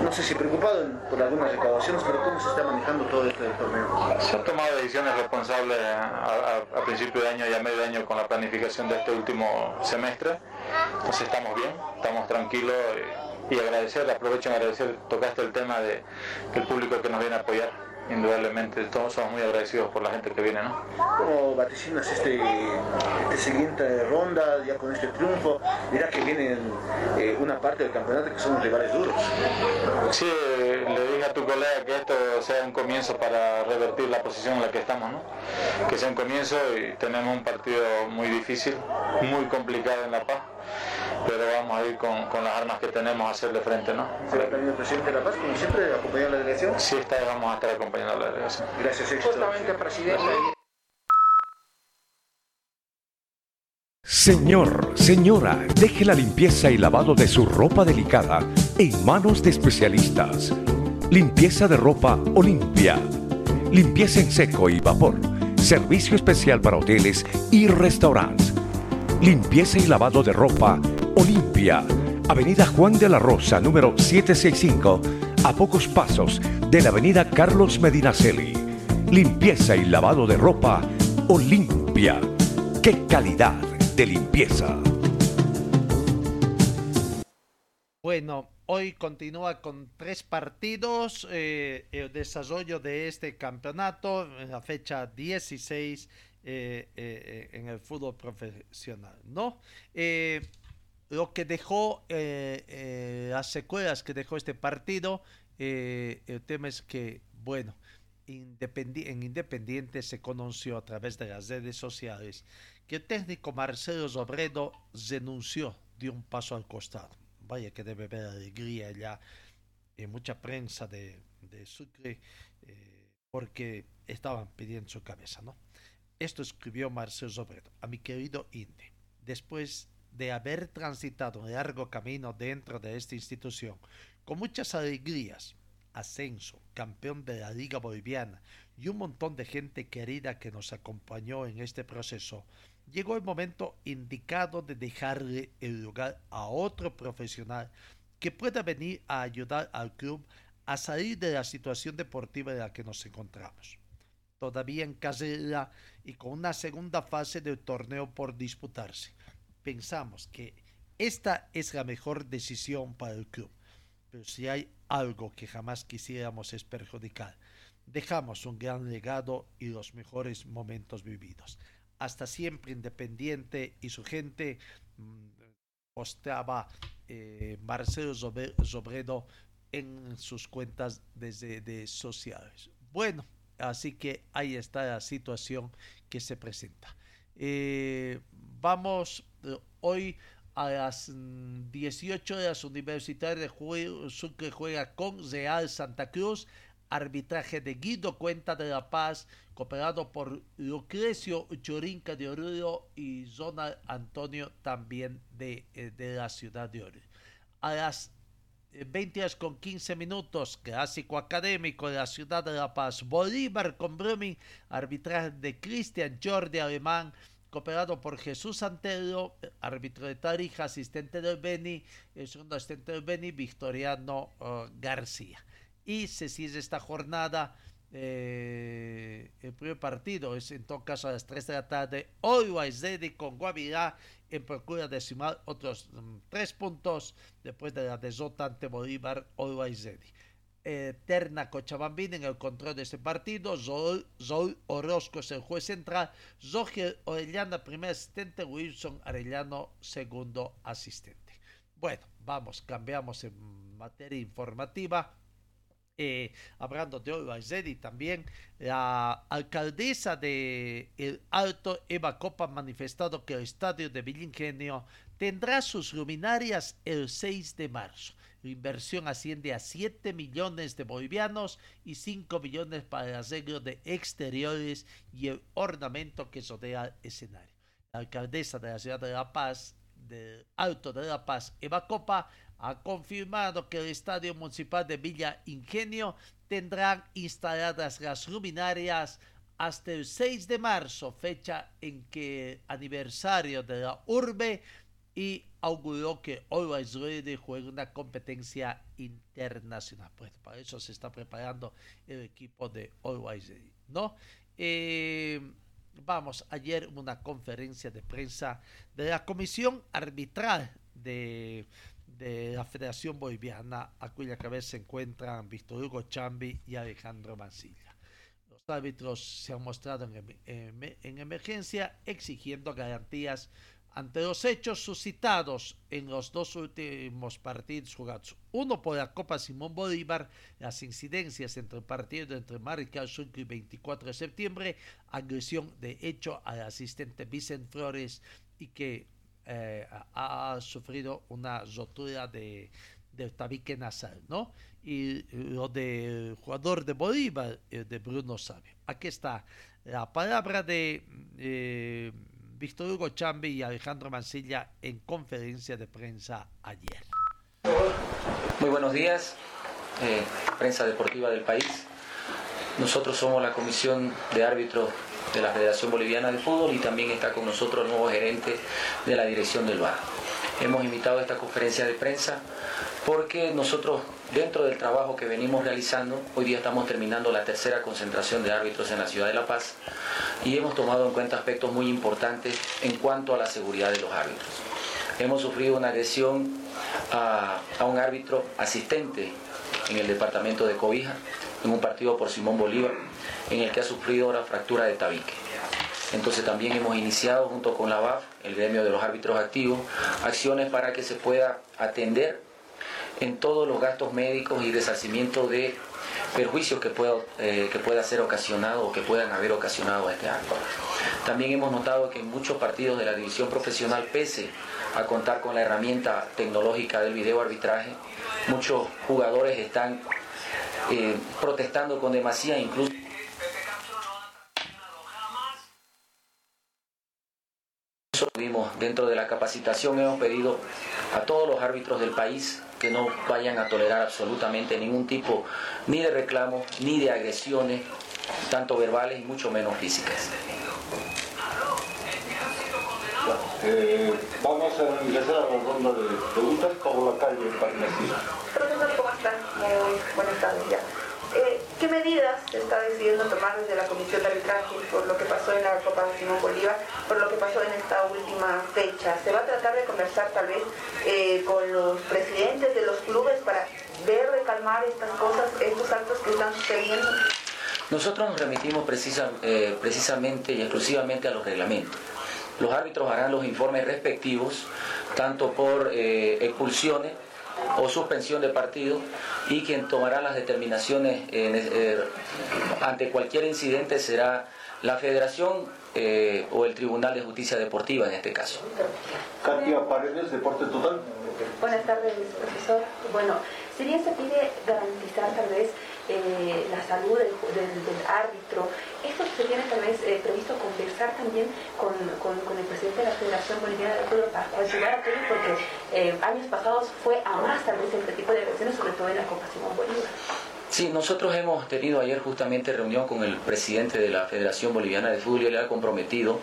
Speaker 8: no sé si preocupado por algunas recaudaciones, pero ¿cómo se está manejando todo esto del torneo?
Speaker 9: Se han tomado decisiones responsables a, principio de año y a medio año con la planificación de este último semestre. Entonces estamos bien, estamos tranquilos y, y agradecer, aprovecho en agradecer, tocaste el tema de el público que nos viene a apoyar indudablemente todos somos muy agradecidos por la gente que viene, ¿no?
Speaker 8: ¿Cómo vaticinas este, este siguiente ronda ya con este triunfo? Dirá que viene eh, una parte del campeonato que son rivales duros.
Speaker 9: Sí, le dije a tu colega que esto sea un comienzo para revertir la posición en la que estamos, ¿no? Que sea un comienzo y tenemos un partido muy difícil, muy complicado en La Paz pero vamos a ir con, con, las armas que tenemos a hacerle frente, ¿no?
Speaker 8: ¿Será también el presidente de La Paz, como siempre, acompañando a la delegación?
Speaker 9: Sí, está, vamos a estar acompañando a la delegación.
Speaker 8: Gracias.
Speaker 12: Justamente, presidente.
Speaker 4: Señor, señora, deje la limpieza y lavado de su ropa delicada en manos de especialistas. Limpieza de ropa Olimpia. Limpieza en seco y vapor. Servicio especial para hoteles y restaurantes. Limpieza y lavado de ropa Olimpia. Avenida Juan de la Rosa, número 765, a pocos pasos de la Avenida Carlos Medinaceli. Limpieza y lavado de ropa Olimpia. ¡Qué calidad de limpieza!
Speaker 3: Bueno, hoy continúa con tres partidos eh, el desarrollo de este campeonato en la fecha 16 eh, eh, en el fútbol profesional, ¿no? Eh, lo que dejó, las secuelas que dejó este partido, el tema es que, bueno, Independi en Independiente se conoció a través de las redes sociales que el técnico Marcelo Robredo renunció, dio un paso al costado. Vaya que debe haber alegría ya en mucha prensa de, de Sucre, porque estaban pidiendo su cabeza, ¿no? Esto escribió Marcelo Sobredo a mi querido Inde. Después de haber transitado un largo camino dentro de esta institución, con muchas alegrías, ascenso, campeón de la Liga Boliviana y un montón de gente querida que nos acompañó en este proceso, llegó el momento indicado de dejarle el lugar a otro profesional que pueda venir a ayudar al club a salir de la situación deportiva en la que nos encontramos. todavía en carrera y con una segunda fase del torneo por disputarse. Pensamos que esta es la mejor decisión para el club, pero si hay algo que jamás quisiéramos es perjudicar. Dejamos un gran legado y los mejores momentos vividos. Hasta siempre Independiente y su gente mm, posteaba eh, Marcelo Sobredo en sus cuentas desde de sociales. Bueno, así que ahí está la situación que se presenta. Eh, vamos eh, hoy a las 18 horas Universitaria de Sucre juega con Real Santa Cruz. Arbitraje de Guido Cuenta de La Paz, cooperado por Lucrecio Chorinca de Oruro y Zonal Antonio también de, eh, de la ciudad de Oruro. A las 20 horas con 15 minutos, clásico académico de la ciudad de La Paz. Bolívar con Brumming, arbitraje de Cristian Jordi Alemán, cooperado por Jesús Antero, árbitro de Tarija, asistente del Beni, el segundo asistente del Beni, Victoriano uh, García. Y se sigue esta jornada. Eh, el primer partido es en todo caso a las 3 de la tarde. Hoy Zedi con Guavirá en procura de sumar otros um, tres puntos después de la desota ante Bolívar Hoy Zedi eterna Cochabambina en el control de este partido. Zol, Orozco es el juez central. Zogel Orellana, primer asistente. Wilson Arellano, segundo asistente. Bueno, vamos, cambiamos en materia informativa. Eh, hablando de Olvazedi también, la alcaldesa de El Alto, Eva Copa, ha manifestado que el estadio de Villingenio tendrá sus luminarias el 6 de marzo. La inversión asciende a 7 millones de bolivianos y 5 millones para el arreglo de exteriores y el ornamento que rodea el escenario. La alcaldesa de la ciudad de La Paz, del Alto de La Paz, Eva Copa, ha confirmado que el Estadio Municipal de Villa Ingenio tendrá instaladas las luminarias hasta el 6 de marzo, fecha en que aniversario de la urbe y auguró que Always Ready juega una competencia internacional. Pues para eso se está preparando el equipo de Always Ready, ¿no? Eh, vamos, ayer una conferencia de prensa de la comisión arbitral de, de la Federación Boliviana, a cuya cabeza se encuentran Víctor Hugo Chambi y Alejandro Mancilla. Los árbitros se han mostrado en, en emergencia exigiendo garantías ante los hechos suscitados en los dos últimos partidos jugados, uno por la Copa Simón Bolívar, las incidencias entre el partido entre Marical Sucre y 24 de septiembre, agresión de hecho al asistente Vicente Flores y que eh, ha sufrido una rotura de, del tabique nasal, ¿no? Y lo del jugador de Bolívar, eh, de Bruno Sabio. Aquí está la palabra de... Eh, Víctor Hugo Chambi y Alejandro Mancilla en conferencia de prensa ayer.
Speaker 14: Muy buenos días, eh, prensa deportiva del país. Nosotros somos la comisión de árbitros de la Federación Boliviana de Fútbol y también está con nosotros el nuevo gerente de la dirección del bar. Hemos invitado a esta conferencia de prensa porque nosotros dentro del trabajo que venimos realizando, hoy día estamos terminando la tercera concentración de árbitros en la ciudad de La Paz y hemos tomado en cuenta aspectos muy importantes en cuanto a la seguridad de los árbitros. Hemos sufrido una agresión a, un árbitro asistente en el departamento de Cobija, en un partido por Simón Bolívar, en el que ha sufrido una fractura de tabique. Entonces también hemos iniciado junto con la BAF, el gremio de los árbitros activos, acciones para que se pueda atender en todos los gastos médicos y resarcimiento de perjuicios que pueda, eh, que pueda ser ocasionado o que puedan haber ocasionado este acto. También hemos notado que en muchos partidos de la división profesional, pese a contar con la herramienta tecnológica del video arbitraje, muchos jugadores están eh, protestando con demasía, incluso dentro de la capacitación hemos pedido a todos los árbitros del país que no vayan a tolerar absolutamente ningún tipo ni de reclamo ni de agresiones, tanto verbales y mucho menos físicas.
Speaker 15: Eh, vamos a ingresar a la ronda de preguntas por la calle
Speaker 16: Profesor, ¿cómo están? Muy buenas tardes ya. Eh, ¿Qué medidas se está decidiendo tomar desde la Comisión de Arbitraje por lo que pasó en la Copa Simón Bolívar, por lo que pasó en esta última fecha? ¿Se va a tratar de conversar tal vez eh, con los presidentes de los clubes para ver de calmar estas cosas, estos actos que están sucediendo?
Speaker 14: Nosotros nos remitimos eh, precisamente y exclusivamente a los reglamentos. Los árbitros harán los informes respectivos, tanto por expulsiones o suspensión de partido, y quien tomará las determinaciones eh, ante cualquier incidente será la Federación o el Tribunal de Justicia Deportiva en este caso.
Speaker 15: Katia Paredes, Deporte Total.
Speaker 16: Buenas tardes, profesor. Bueno, si bien se pide garantizar tal vez eh, la salud del, árbitro, esto se tiene vez eh, previsto conversar también con, el presidente de la Federación Boliviana de Fútbol para ayudar a todos, porque eh, años pasados fue a más vez este tipo de agresiones, sobre todo en la Copa Simón Bolívar.
Speaker 14: Sí, nosotros hemos tenido ayer justamente reunión con el presidente de la Federación Boliviana de Fútbol y le ha comprometido,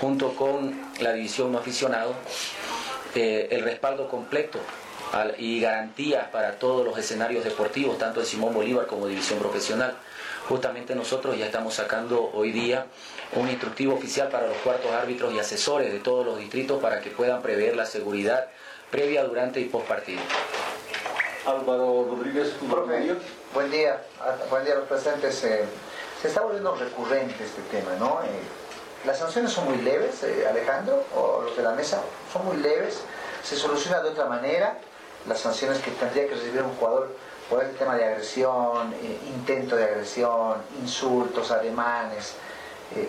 Speaker 14: junto con la división no aficionado, el respaldo completo y garantías para todos los escenarios deportivos, tanto de Simón Bolívar como División Profesional. Justamente nosotros ya estamos sacando hoy día un instructivo oficial para los cuartos árbitros y asesores de todos los distritos para que puedan prever la seguridad previa, durante y post partido.
Speaker 15: Álvaro Rodríguez,
Speaker 17: Profe, buen día, buen día a los presentes. Eh, se está volviendo recurrente este tema, ¿no? Eh, las sanciones son muy leves, eh, Alejandro, o los de la mesa, son muy leves, se soluciona de otra manera las sanciones que tendría que recibir un jugador por el tema de agresión, eh, intento de agresión, insultos, ademanes. Eh,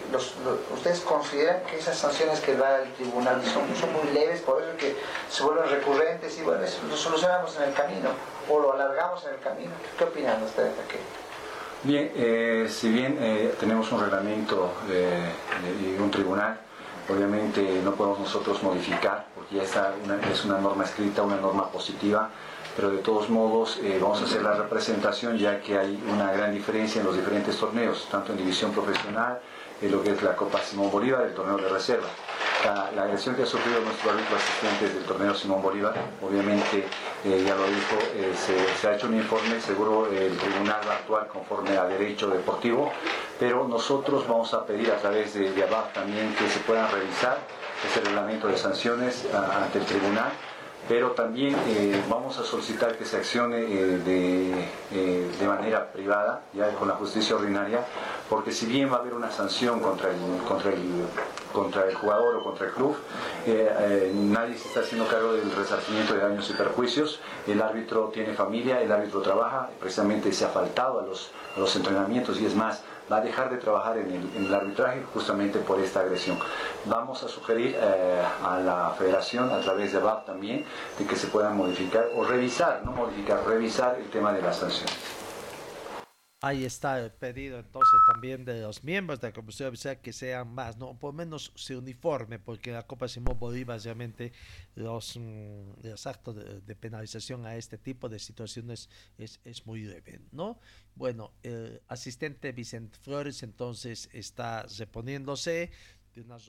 Speaker 17: ¿Ustedes consideran que esas sanciones que da el tribunal son, muy leves, por eso que se vuelven recurrentes y bueno, eso lo solucionamos en el camino o lo alargamos en el camino? ¿Qué opinan ustedes de aquello?
Speaker 18: Bien, eh, si bien tenemos un reglamento y un tribunal, obviamente no podemos nosotros modificar ya está es una norma escrita, una norma positiva, pero de todos modos eh, vamos a hacer la representación ya que hay una gran diferencia en los diferentes torneos, tanto en división profesional, en lo que es la Copa Simón Bolívar, el torneo de reserva. La, agresión que ha sufrido nuestro árbitro asistente del torneo Simón Bolívar, obviamente, eh, ya lo dijo, eh, se, ha hecho un informe, seguro el tribunal va a actuar conforme a derecho deportivo, pero nosotros vamos a pedir a través de, de también que se puedan revisar ese reglamento de sanciones ante el tribunal, pero también eh, vamos a solicitar que se accione eh, eh, de, manera privada, ya con la justicia ordinaria, porque si bien va a haber una sanción contra el, contra el, contra el jugador o contra el club, nadie se está haciendo cargo del resarcimiento de daños y perjuicios, el árbitro tiene familia, el árbitro trabaja, precisamente se ha faltado a los, a los entrenamientos y es más, va a dejar de trabajar en el, arbitraje justamente por esta agresión. Vamos a sugerir eh, a la federación, a través de VAP también, de que se puedan modificar o revisar, no modificar, revisar el tema de las sanciones.
Speaker 3: Ahí está el pedido entonces también de los miembros de la Comisión Oficial que sean más, no por menos se uniforme, porque la Copa Simón Bolívar realmente los, mm, los actos de, penalización a este tipo de situaciones es, es muy leve, ¿no? Bueno, el asistente Vicente Flores entonces está reponiéndose de unas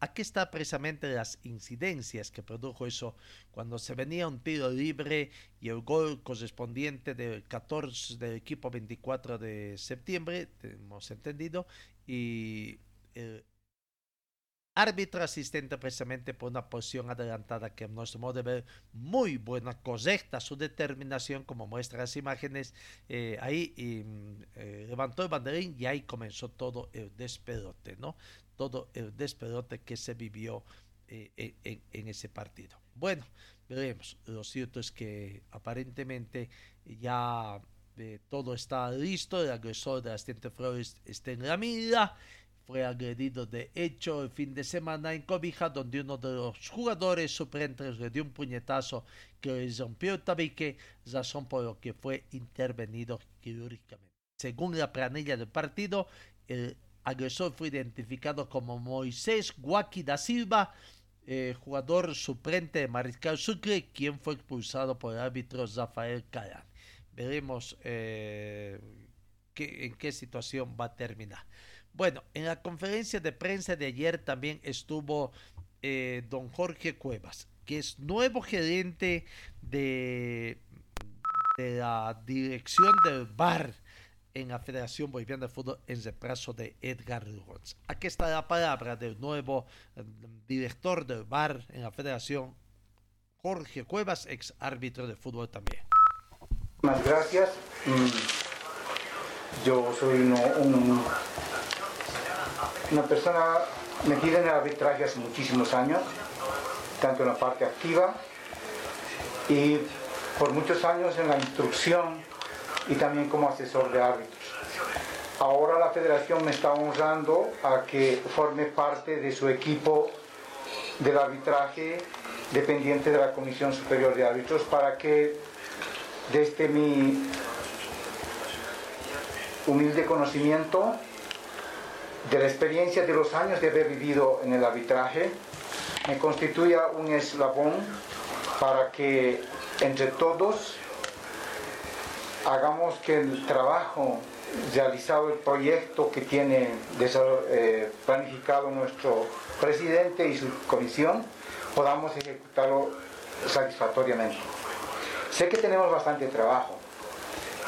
Speaker 3: Aquí está precisamente las incidencias que produjo eso cuando se venía un tiro libre y el gol correspondiente del 14 del equipo 24 de septiembre, hemos entendido, y el árbitro asistente precisamente por una posición adelantada que a nuestro modo de ver muy buena, correcta su determinación como muestra las imágenes eh, ahí y, mm, eh, levantó el banderín y ahí comenzó todo el despedote, ¿no? Todo el despedote que se vivió eh, en, ese partido. Bueno, veremos. Lo cierto es que aparentemente ya eh, todo está listo. El agresor de asistente Flores está en la mira. Fue agredido de hecho el fin de semana en Cobija, donde uno de los jugadores suplentes le dio un puñetazo que le rompió el tabique, razón por lo que fue intervenido quirúrgicamente. Según la planilla del partido, el agresor fue identificado como Moisés Guaki da Silva, eh, jugador suplente de Mariscal Sucre, quien fue expulsado por el árbitro Rafael Calán. Veremos eh, en qué situación va a terminar. Bueno, en la conferencia de prensa de ayer también estuvo eh, don Jorge Cuevas, que es nuevo gerente de, de la dirección del bar en la Federación Boliviana de Fútbol en reemplazo de Edgar Rons. Aquí está la palabra del nuevo eh, director del VAR en la Federación, Jorge Cuevas, ex árbitro de fútbol también.
Speaker 19: Muchas gracias. Mm, yo soy uno, un, una persona metida en el arbitraje hace muchísimos años, tanto en la parte activa y por muchos años en la instrucción y también como asesor de árbitros. Ahora la federación me está honrando a que forme parte de su equipo del arbitraje dependiente de la Comisión Superior de Árbitros para que desde mi humilde conocimiento de la experiencia de los años de haber vivido en el arbitraje me constituya un eslabón para que entre todos hagamos que el trabajo realizado, el proyecto que tiene eh, planificado nuestro presidente y su comisión, podamos ejecutarlo satisfactoriamente. Sé que tenemos bastante trabajo,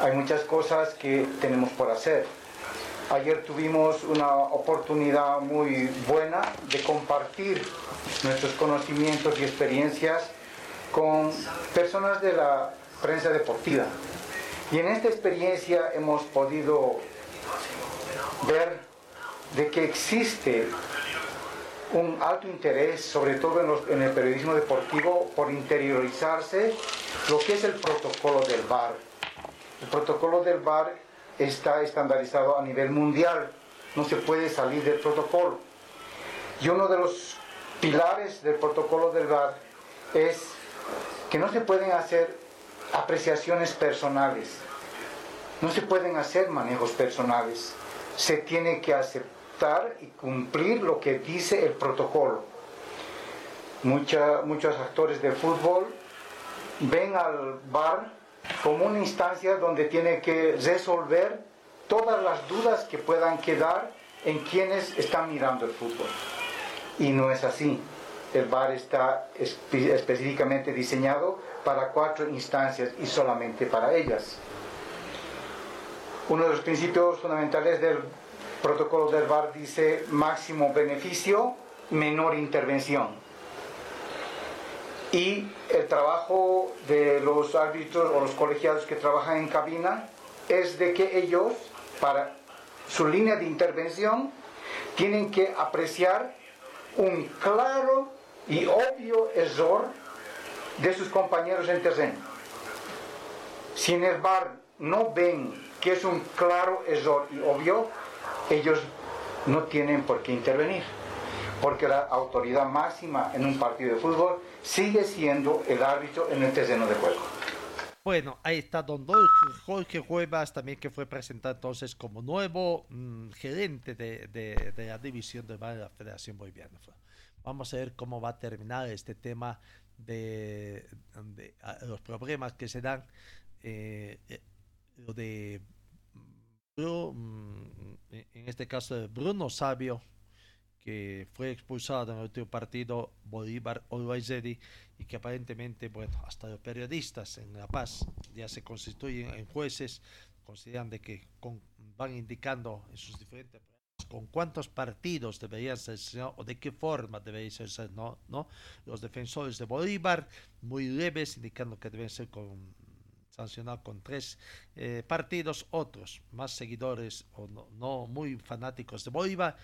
Speaker 19: hay muchas cosas que tenemos por hacer. Ayer tuvimos una oportunidad muy buena de compartir nuestros conocimientos y experiencias con personas de la prensa deportiva. Y en esta experiencia hemos podido ver de que existe un alto interés, sobre todo en, el periodismo deportivo, por interiorizarse lo que es el protocolo del VAR. El protocolo del VAR está estandarizado a nivel mundial, no se puede salir del protocolo. Y uno de los pilares del protocolo del VAR es que no se pueden hacer apreciaciones personales. No se pueden hacer manejos personales. Se tiene que aceptar y cumplir lo que dice el protocolo. muchos actores de fútbol ven al bar como una instancia donde tiene que resolver todas las dudas que puedan quedar en quienes están mirando el fútbol. Y no es así. El bar está específicamente diseñado para cuatro instancias y solamente para ellas. Uno de los principios fundamentales del protocolo del VAR dice máximo beneficio, menor intervención. Y el trabajo de los árbitros o los colegiados que trabajan en cabina es de que ellos, para su línea de intervención, tienen que apreciar un claro y obvio error de sus compañeros en terreno. Si en el bar no ven que es un claro error y obvio, ellos no tienen por qué intervenir, porque la autoridad máxima en un partido de fútbol sigue siendo el árbitro en el terreno de juego.
Speaker 3: Bueno, ahí está Don Jorge Cuevas, también que fue presentado entonces como nuevo mm, gerente de, la división de la Federación Boliviana. Vamos a ver cómo va a terminar este tema de, los problemas que se dan eh, eh, de mm, en este caso de Bruno Sabio que fue expulsado en el último partido Bolívar Olvaizedi y que aparentemente, bueno, hasta los periodistas en La Paz ya se constituyen en jueces, consideran de que van indicando en sus diferentes con cuántos partidos deberían ser o de qué forma deberían ser ¿no? ¿no? Los defensores de Bolívar, muy leves, indicando que deben ser con, sancionados con tres eh, partidos, otros más seguidores o no, no muy fanáticos de Bolívar,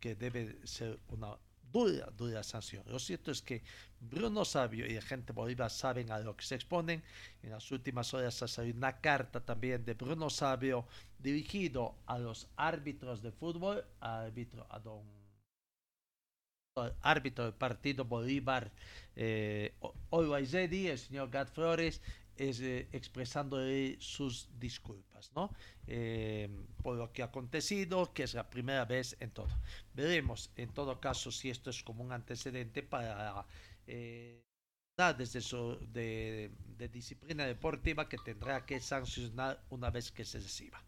Speaker 3: que debe ser una dura, dura sanción. Lo cierto es que Bruno Sabio y la gente Bolívar saben a lo que se exponen. En las últimas horas ha salido una carta también de Bruno Sabio dirigido a los árbitros de fútbol, árbitro a don árbitro del partido Bolívar eh, el señor Gad Flores, es, eh, sus disculpas ¿no? Eh, por lo que ha acontecido, que es la primera vez en todo. Veremos en todo caso si esto es como un antecedente para eh, desde su, de, de, disciplina deportiva que tendrá que sancionar una vez que se reciba.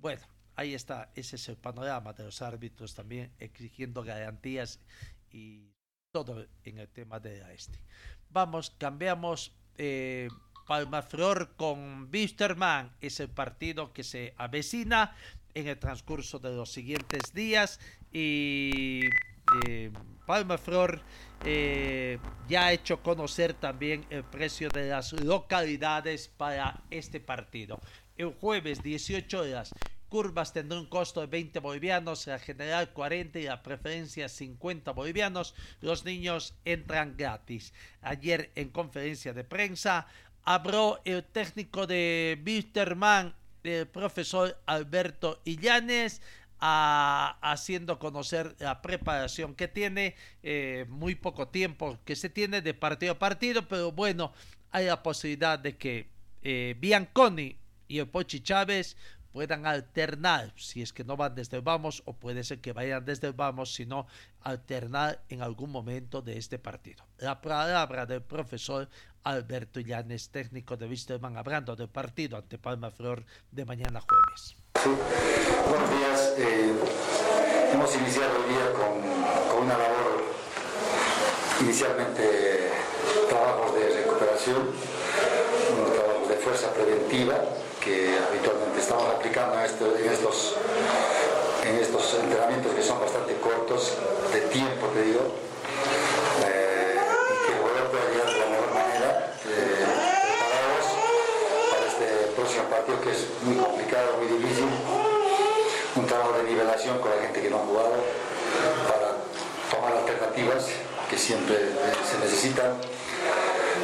Speaker 3: Bueno, ahí está, ese es el panorama de los árbitros también exigiendo garantías y todo en el tema de la este. Vamos, cambiamos. Eh, Palmaflor con Wisterman es el partido que se avecina en el transcurso de los siguientes días y eh, Palmaflor eh, ya ha hecho conocer también el precio de las localidades para este partido. El jueves 18 horas curvas tendrá un costo de 20 bolivianos, la general 40 y la preferencia 50 bolivianos. Los niños entran gratis. Ayer en conferencia de prensa habló el técnico de Wisterman, el profesor Alberto Illanes, a, haciendo conocer la preparación que tiene, eh, muy poco tiempo que se tiene de partido a partido, pero bueno, hay la posibilidad de que eh, Bianconi y el Pochi Chávez puedan alternar, si es que no van desde el vamos, o puede ser que vayan desde el vamos, sino alternar en algún momento de este partido. La palabra del profesor Alberto Llanes, técnico de Wisterman, hablando del partido ante Palma Flor de mañana jueves.
Speaker 20: Buenos días. Eh, hemos iniciado el día con, con, una labor, inicialmente trabajos de recuperación, trabajos de fuerza preventiva que habitualmente estamos aplicando en, estos, en estos entrenamientos que son bastante cortos, de tiempo te digo, eh, y que el jugador de la mejor manera, eh, preparados para este próximo partido que es muy complicado, muy difícil, un trabajo de nivelación con la gente que no ha jugado, para tomar alternativas que siempre eh, se necesitan.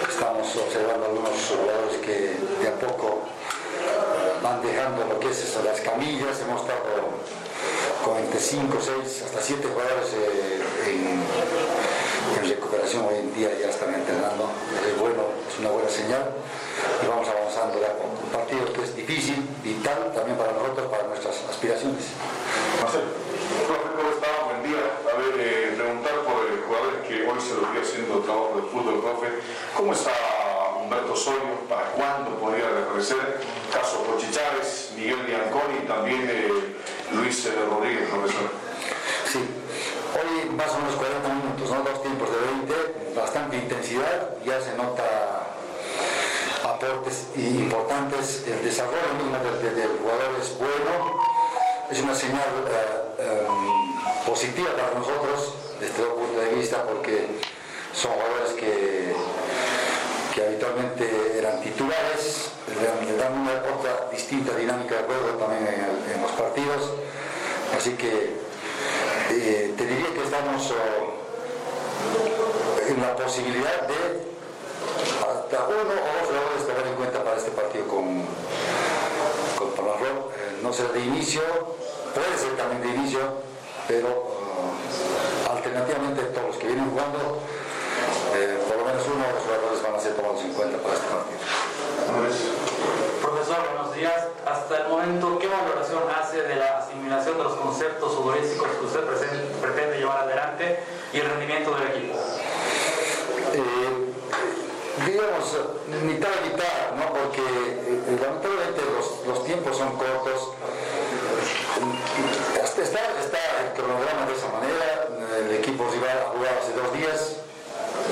Speaker 20: Estamos observando algunos jugadores que de a poco van dejando lo que es eso, las camillas, hemos estado con entre 5, 6, hasta 7 jugadores eh, en, en, recuperación hoy en día ya están entrenando, es bueno, es una buena señal y vamos avanzando ya con un partido que es difícil, vital también para nosotros, para nuestras aspiraciones.
Speaker 21: Marcelo, ¿cómo está? Buen día. A ver, eh, preguntar por el se lo vi haciendo trabajo de fútbol, profe, ¿cómo está Humberto Osorio, para cuándo podría reaparecer, caso Pochi Chávez, Miguel Bianconi y también eh, Luis eh, Rodríguez, profesor.
Speaker 20: Sí, hoy más o menos 40 minutos, ¿no? dos tiempos de 20, bastante intensidad, ya se nota aportes importantes, el desarrollo mismo del, del jugador es bueno, es una señal eh, um, positiva para nosotros desde todo punto de vista porque son jugadores que que habitualmente eran titulares, le dan una otra distinta dinámica de juego también en, los partidos. Así que eh, te diría que estamos oh, en la posibilidad de hasta uno o dos jugadores tener en cuenta para este partido con, con. Eh, no ser de inicio, puede ser también de inicio, pero alternativamente todos los que vienen jugando eh, por lo menos uno de los jugadores van a ser tomados en cuenta para este partido.
Speaker 22: Profesor, buenos días. Hasta el momento, ¿qué valoración hace de la asimilación de los conceptos futbolísticos que usted pretende llevar adelante y el rendimiento del equipo?
Speaker 20: Eh, digamos, mitad y mitad, ¿no? porque eh, lamentablemente los, los, tiempos son cortos. Está, está el cronograma de esa manera, el equipo iba a jugar hace dos días,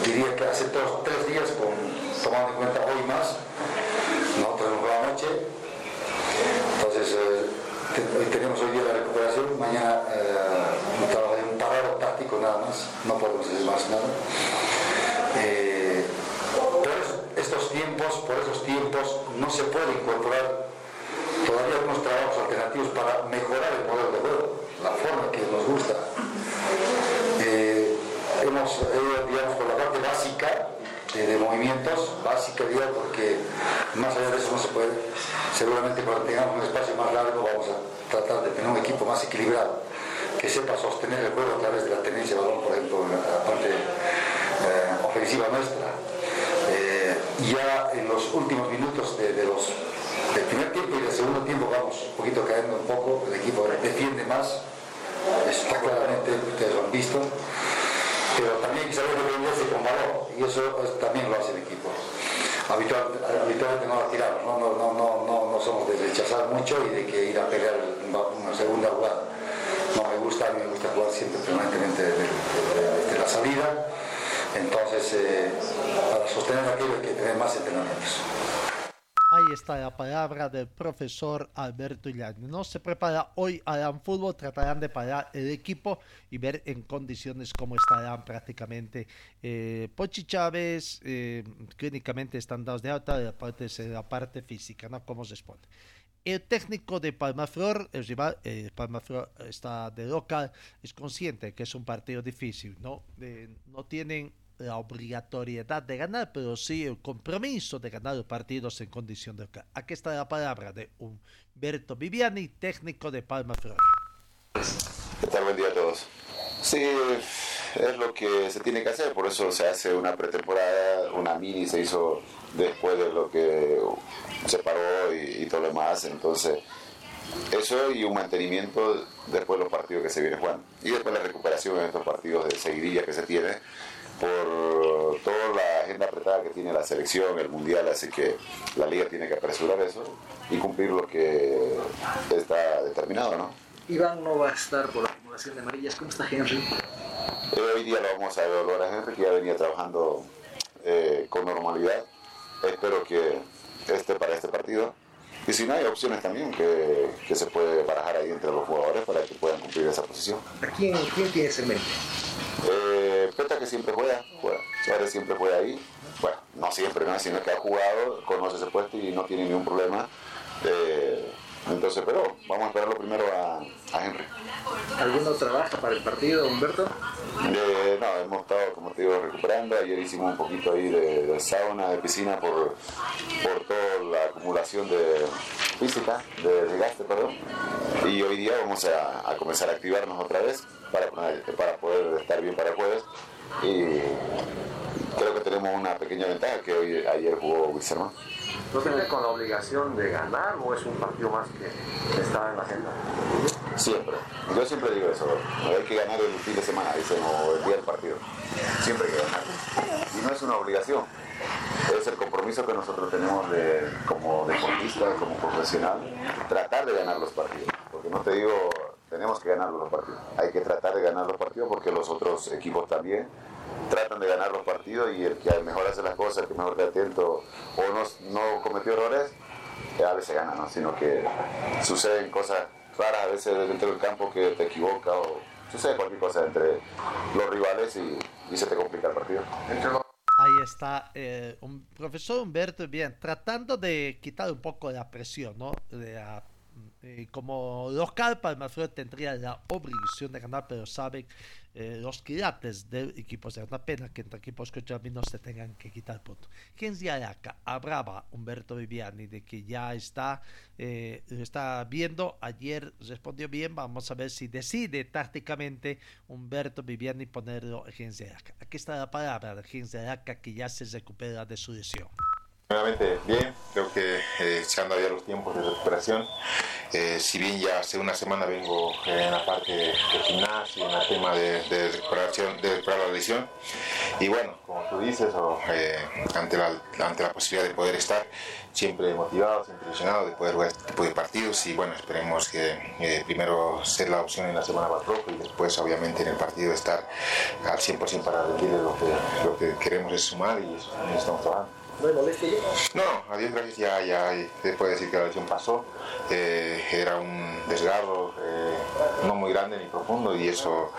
Speaker 20: diría que hace dos, tres días, con, tomando en cuenta hoy más, nosotros hemos jugado anoche, entonces eh, te, tenemos hoy día la recuperación, mañana eh, de un parado táctico nada más, no podemos hacer más nada. Eh, por estos tiempos, por esos tiempos, no se puede incorporar todavía algunos trabajos alternativos para mejorar el modelo de juego, la forma que nos gusta. Eh, hemos ido, digamos, por la parte básica de, movimientos, básica, digamos, porque más allá de eso no se puede. Seguramente cuando tengamos un espacio más largo vamos a tratar de tener un equipo más equilibrado, que sepa sostener el juego a través de la tenencia de balón, por ejemplo, en la parte eh, ofensiva nuestra. Eh, ya en los últimos minutos de los del primer tiempo y del segundo tiempo vamos un poquito cayendo un poco, el equipo defiende más, está claramente, ustedes lo han visto, pero también hay que saber defenderse con valor y eso también lo hace el equipo. Habitual, habitualmente no la tiramos, ¿no? No, no, no, no, somos de rechazar mucho y de que ir a pelear una segunda jugada. No me gusta, a mí me gusta jugar siempre permanentemente desde la salida Entonces, eh, para sostener aquello hay que tener más entrenamientos.
Speaker 3: Ahí está la palabra del profesor Alberto Illani. No se prepara hoy Alan Fútbol, tratarán de parar el equipo y ver en condiciones cómo estarán prácticamente eh, Pochi Chávez, eh, clínicamente están dados de alta, la parte, la parte física, ¿no? Cómo se responde. El técnico de Palmaflor, el rival, eh, Palmaflor está de local, es consciente que es un partido difícil, ¿no? Eh, no tienen la obligatoriedad de ganar, pero sí el compromiso de ganar los partidos en condición de local. Aquí está la palabra de Humberto Viviani, técnico de Palma Flor.
Speaker 23: ¿Qué tal? Buen día a todos. Sí, es lo que se tiene que hacer, por eso se hace una pretemporada, una mini se hizo después de lo que se paró y, y todo lo demás, entonces eso y un mantenimiento después de los partidos que se vienen jugando. Y después la recuperación en estos partidos de seguidilla que se tiene por toda la agenda apretada que tiene la selección, el mundial, así que la liga tiene que apresurar eso y cumplir lo que está determinado, ¿no?
Speaker 24: Iván no va a estar por la acumulación de amarillas. ¿Cómo está Henry?
Speaker 23: Eh, hoy día lo vamos a evaluar a Henry, que ya venía trabajando eh, con normalidad. Espero que esté para este partido. Y si no, hay opciones también que, que se puede barajar ahí entre los jugadores para que puedan cumplir esa posición.
Speaker 24: ¿A quién, quién tienes en mente?
Speaker 23: Siempre juega, juega. Suárez siempre juega ahí. Bueno, no siempre, ¿no? sino que ha jugado, conoce ese puesto y no tiene ningún problema. Eh, entonces, pero vamos a esperarlo primero a, a Henry.
Speaker 24: ¿Alguno trabaja para el partido, Humberto?
Speaker 23: Eh, no, hemos estado, como te digo, recuperando. Ayer hicimos un poquito ahí de, de sauna, de piscina por, por toda la acumulación de física, de desgaste, perdón. Y hoy día vamos a, a comenzar a activarnos otra vez para, para poder estar bien para el jueves. Y creo que tenemos una pequeña ventaja que hoy ayer jugó Wilson.
Speaker 25: ¿No tiene con la obligación de ganar o es un partido más que está en la agenda?
Speaker 23: Siempre. Yo siempre digo eso. Hay que ganar el fin de semana, dicen, o el día del partido. Siempre hay que ganar. Y no es una obligación. Es el compromiso que nosotros tenemos de, como deportista, como profesional, tratar de ganar los partidos. Porque no te digo, tenemos que ganar los partidos. Hay que tratar de ganar los partidos porque los otros equipos también tratan de ganar los partidos y el que mejor hace las cosas, el que mejor esté atento o no, no cometió errores, a veces gana, ¿no? Sino que suceden cosas raras a veces dentro del campo que te equivoca o sucede cualquier cosa entre los rivales y, y se te complica el partido.
Speaker 3: Ahí está eh, un profesor Humberto, bien, tratando de quitar un poco la presión, ¿no? De la, eh, como local, Palmaflor tendría la obligación de ganar, pero saben eh, los quilates del equipo. Es una pena que entre equipos no se tengan que quitar puntos. ¿Quién se acá? Hablaba Humberto Viviani de que ya está, eh, está viendo. Ayer respondió bien. Vamos a ver si decide tácticamente Humberto Viviani ponerlo en acá. Aquí está la palabra de acá que ya se recupera de su lesión.
Speaker 26: Nuevamente bien, creo que eh, se han dado ya los tiempos de recuperación. Eh, si bien ya hace una semana vengo eh, en la parte de, gimnasio, en el tema de, recuperación, de recuperar la lesión. Y bueno, como tú dices, eh, ante, la, ante la posibilidad de poder estar siempre motivado, siempre ilusionado de poder jugar este tipo de partidos y bueno, esperemos que primero ser la opción en la semana Batroco y después obviamente en el partido estar al 100% para rendirle lo que, lo que queremos es sumar y estamos trabajando.
Speaker 24: ¿No hay molestia ya?
Speaker 26: No, a Dios gracias ya, ya se puede decir que la lesión pasó. Eh, era un desgarro eh, no muy grande ni profundo y eso,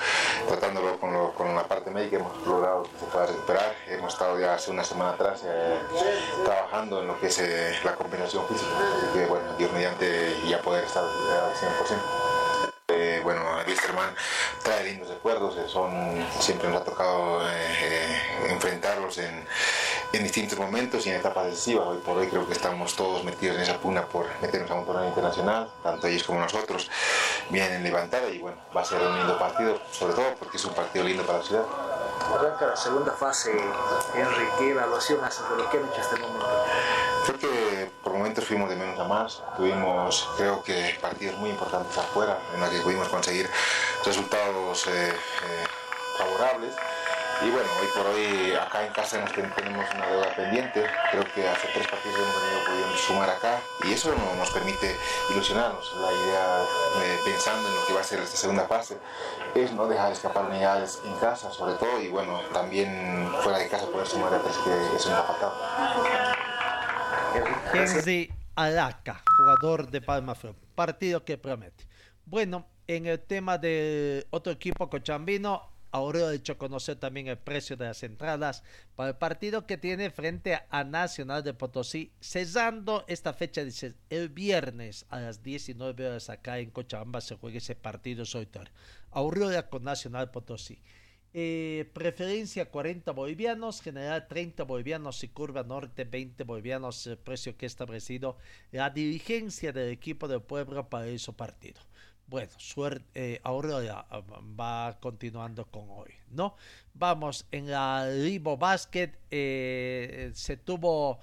Speaker 26: tratándolo con, lo, con, la parte médica, hemos logrado que se pueda recuperar. Hemos estado ya hace una semana atrás eh, trabajando en lo que es la compensación física. Así que, bueno, Dios mediante ya poder estar al 100%. Eh, bueno, Wisterman trae lindos recuerdos, son, siempre nos ha tocado enfrentarlos en, en, distintos momentos y en etapas decisivas. Hoy por hoy creo que estamos todos metidos en esa pugna por meternos a un torneo internacional, tanto ellos como nosotros, vienen levantada y bueno, va a ser un lindo partido, sobre todo porque es un partido lindo para la ciudad.
Speaker 24: Arranca la segunda fase, Henry, ¿qué evaluación haces de lo que han hecho hasta el momento?
Speaker 26: Creo que por momentos fuimos de menos a más, tuvimos creo que partidos muy importantes afuera en los que pudimos conseguir resultados eh, eh, favorables Y bueno, hoy por hoy acá en casa hemos, tenemos una deuda pendiente. Creo que hace tres partidos hemos venido pudiendo sumar acá y eso no, nos permite ilusionarnos. La idea, eh, pensando en lo que va a ser esta segunda fase, es no dejar escapar unidades en casa, sobre todo, y bueno, también fuera de casa poder sumar a tres que eso nos ha faltado.
Speaker 3: Henry Alaca, jugador de Palma Flor. Partido que promete. Bueno, en el tema de otro equipo cochambino, Aurelio ha hecho conocer también el precio de las entradas para el partido que tiene frente a Nacional de Potosí, cesando esta fecha, dice, el viernes a las 19 horas acá en Cochabamba se juega ese partido solitario. Aurora con Nacional Potosí. Eh, preferencia 40 bolivianos, general 30 bolivianos y curva norte 20 bolivianos, el precio que ha establecido la dirigencia del equipo del pueblo para ese partido. Bueno, suerte, eh, ahora va continuando con hoy, ¿no? Vamos, en la Libo Basket eh, se tuvo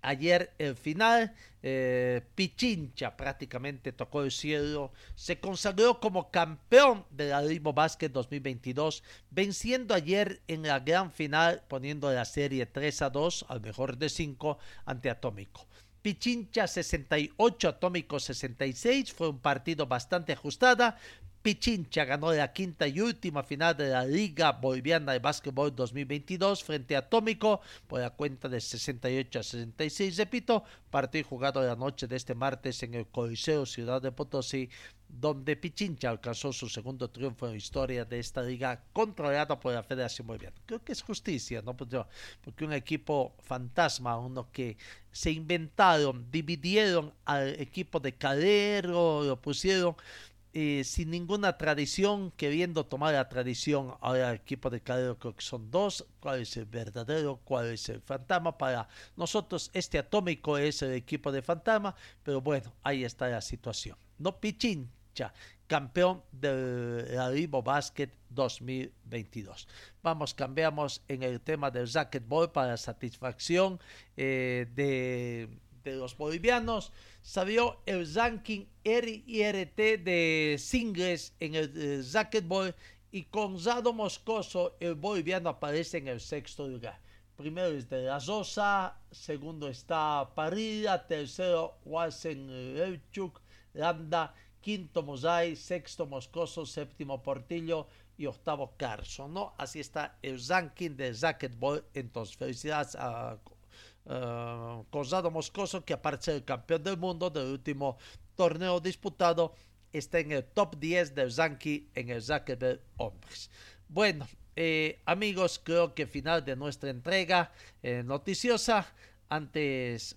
Speaker 3: ayer el final, eh, Pichincha prácticamente tocó el cielo, se consagró como campeón de la Limo Basket 2022, venciendo ayer en la gran final, poniendo la serie 3 a 2 al mejor de 5 ante Atómico. Pichincha 68, Atómico 66, fue un partido bastante ajustada, Pichincha ganó la quinta y última final de la Liga Boliviana de Básquetbol 2022 frente a Atómico por la cuenta de 68 a 66. Repito, partido jugado la noche de este martes en el Coliseo Ciudad de Potosí, donde Pichincha alcanzó su segundo triunfo en historia de esta liga controlada por la Federación Boliviana. Creo que es justicia, ¿no? Pues porque un equipo fantasma, uno que se inventaron, dividieron al equipo de Calero, lo pusieron eh, sin ninguna tradición, queriendo tomar la tradición. Ahora el equipo de Calero creo que son dos. ¿Cuál es el verdadero? ¿Cuál es el fantasma? Para nosotros este atómico es el equipo de fantasma, pero bueno, ahí está la situación. No Campeón de la Basket 2022. Vamos, cambiamos en el tema del racquetball para satisfacción eh, de, los bolivianos salió el ranking RIRT de singles en el racquetball y con Zado Moscoso el boliviano aparece en el sexto lugar. Primero es de la Rosa, segundo está Parilla, tercero Wasen Levchuk, Landa, quinto Mosai, sexto Moscoso, séptimo Portillo y octavo Carson, ¿no? Así está el ranking del racquetball. Entonces, felicidades a uh, Cosado Moscoso, que aparte el campeón del mundo del último torneo disputado, está en el top 10 del ranking en el de hombres. Bueno, eh, amigos, creo que final de nuestra entrega eh, noticiosa. Antes,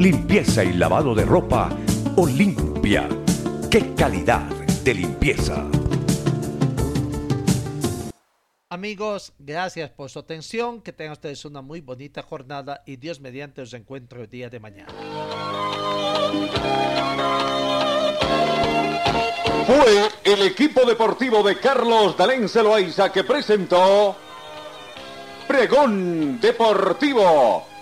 Speaker 4: Limpieza y lavado de ropa Olimpia. ¡Qué calidad de limpieza!
Speaker 3: Amigos, gracias por su atención. Que tengan ustedes una muy bonita jornada y Dios mediante os encuentro el día de mañana.
Speaker 4: Fue el equipo deportivo de Carlos Dalén Celoaiza que presentó Pregón Deportivo.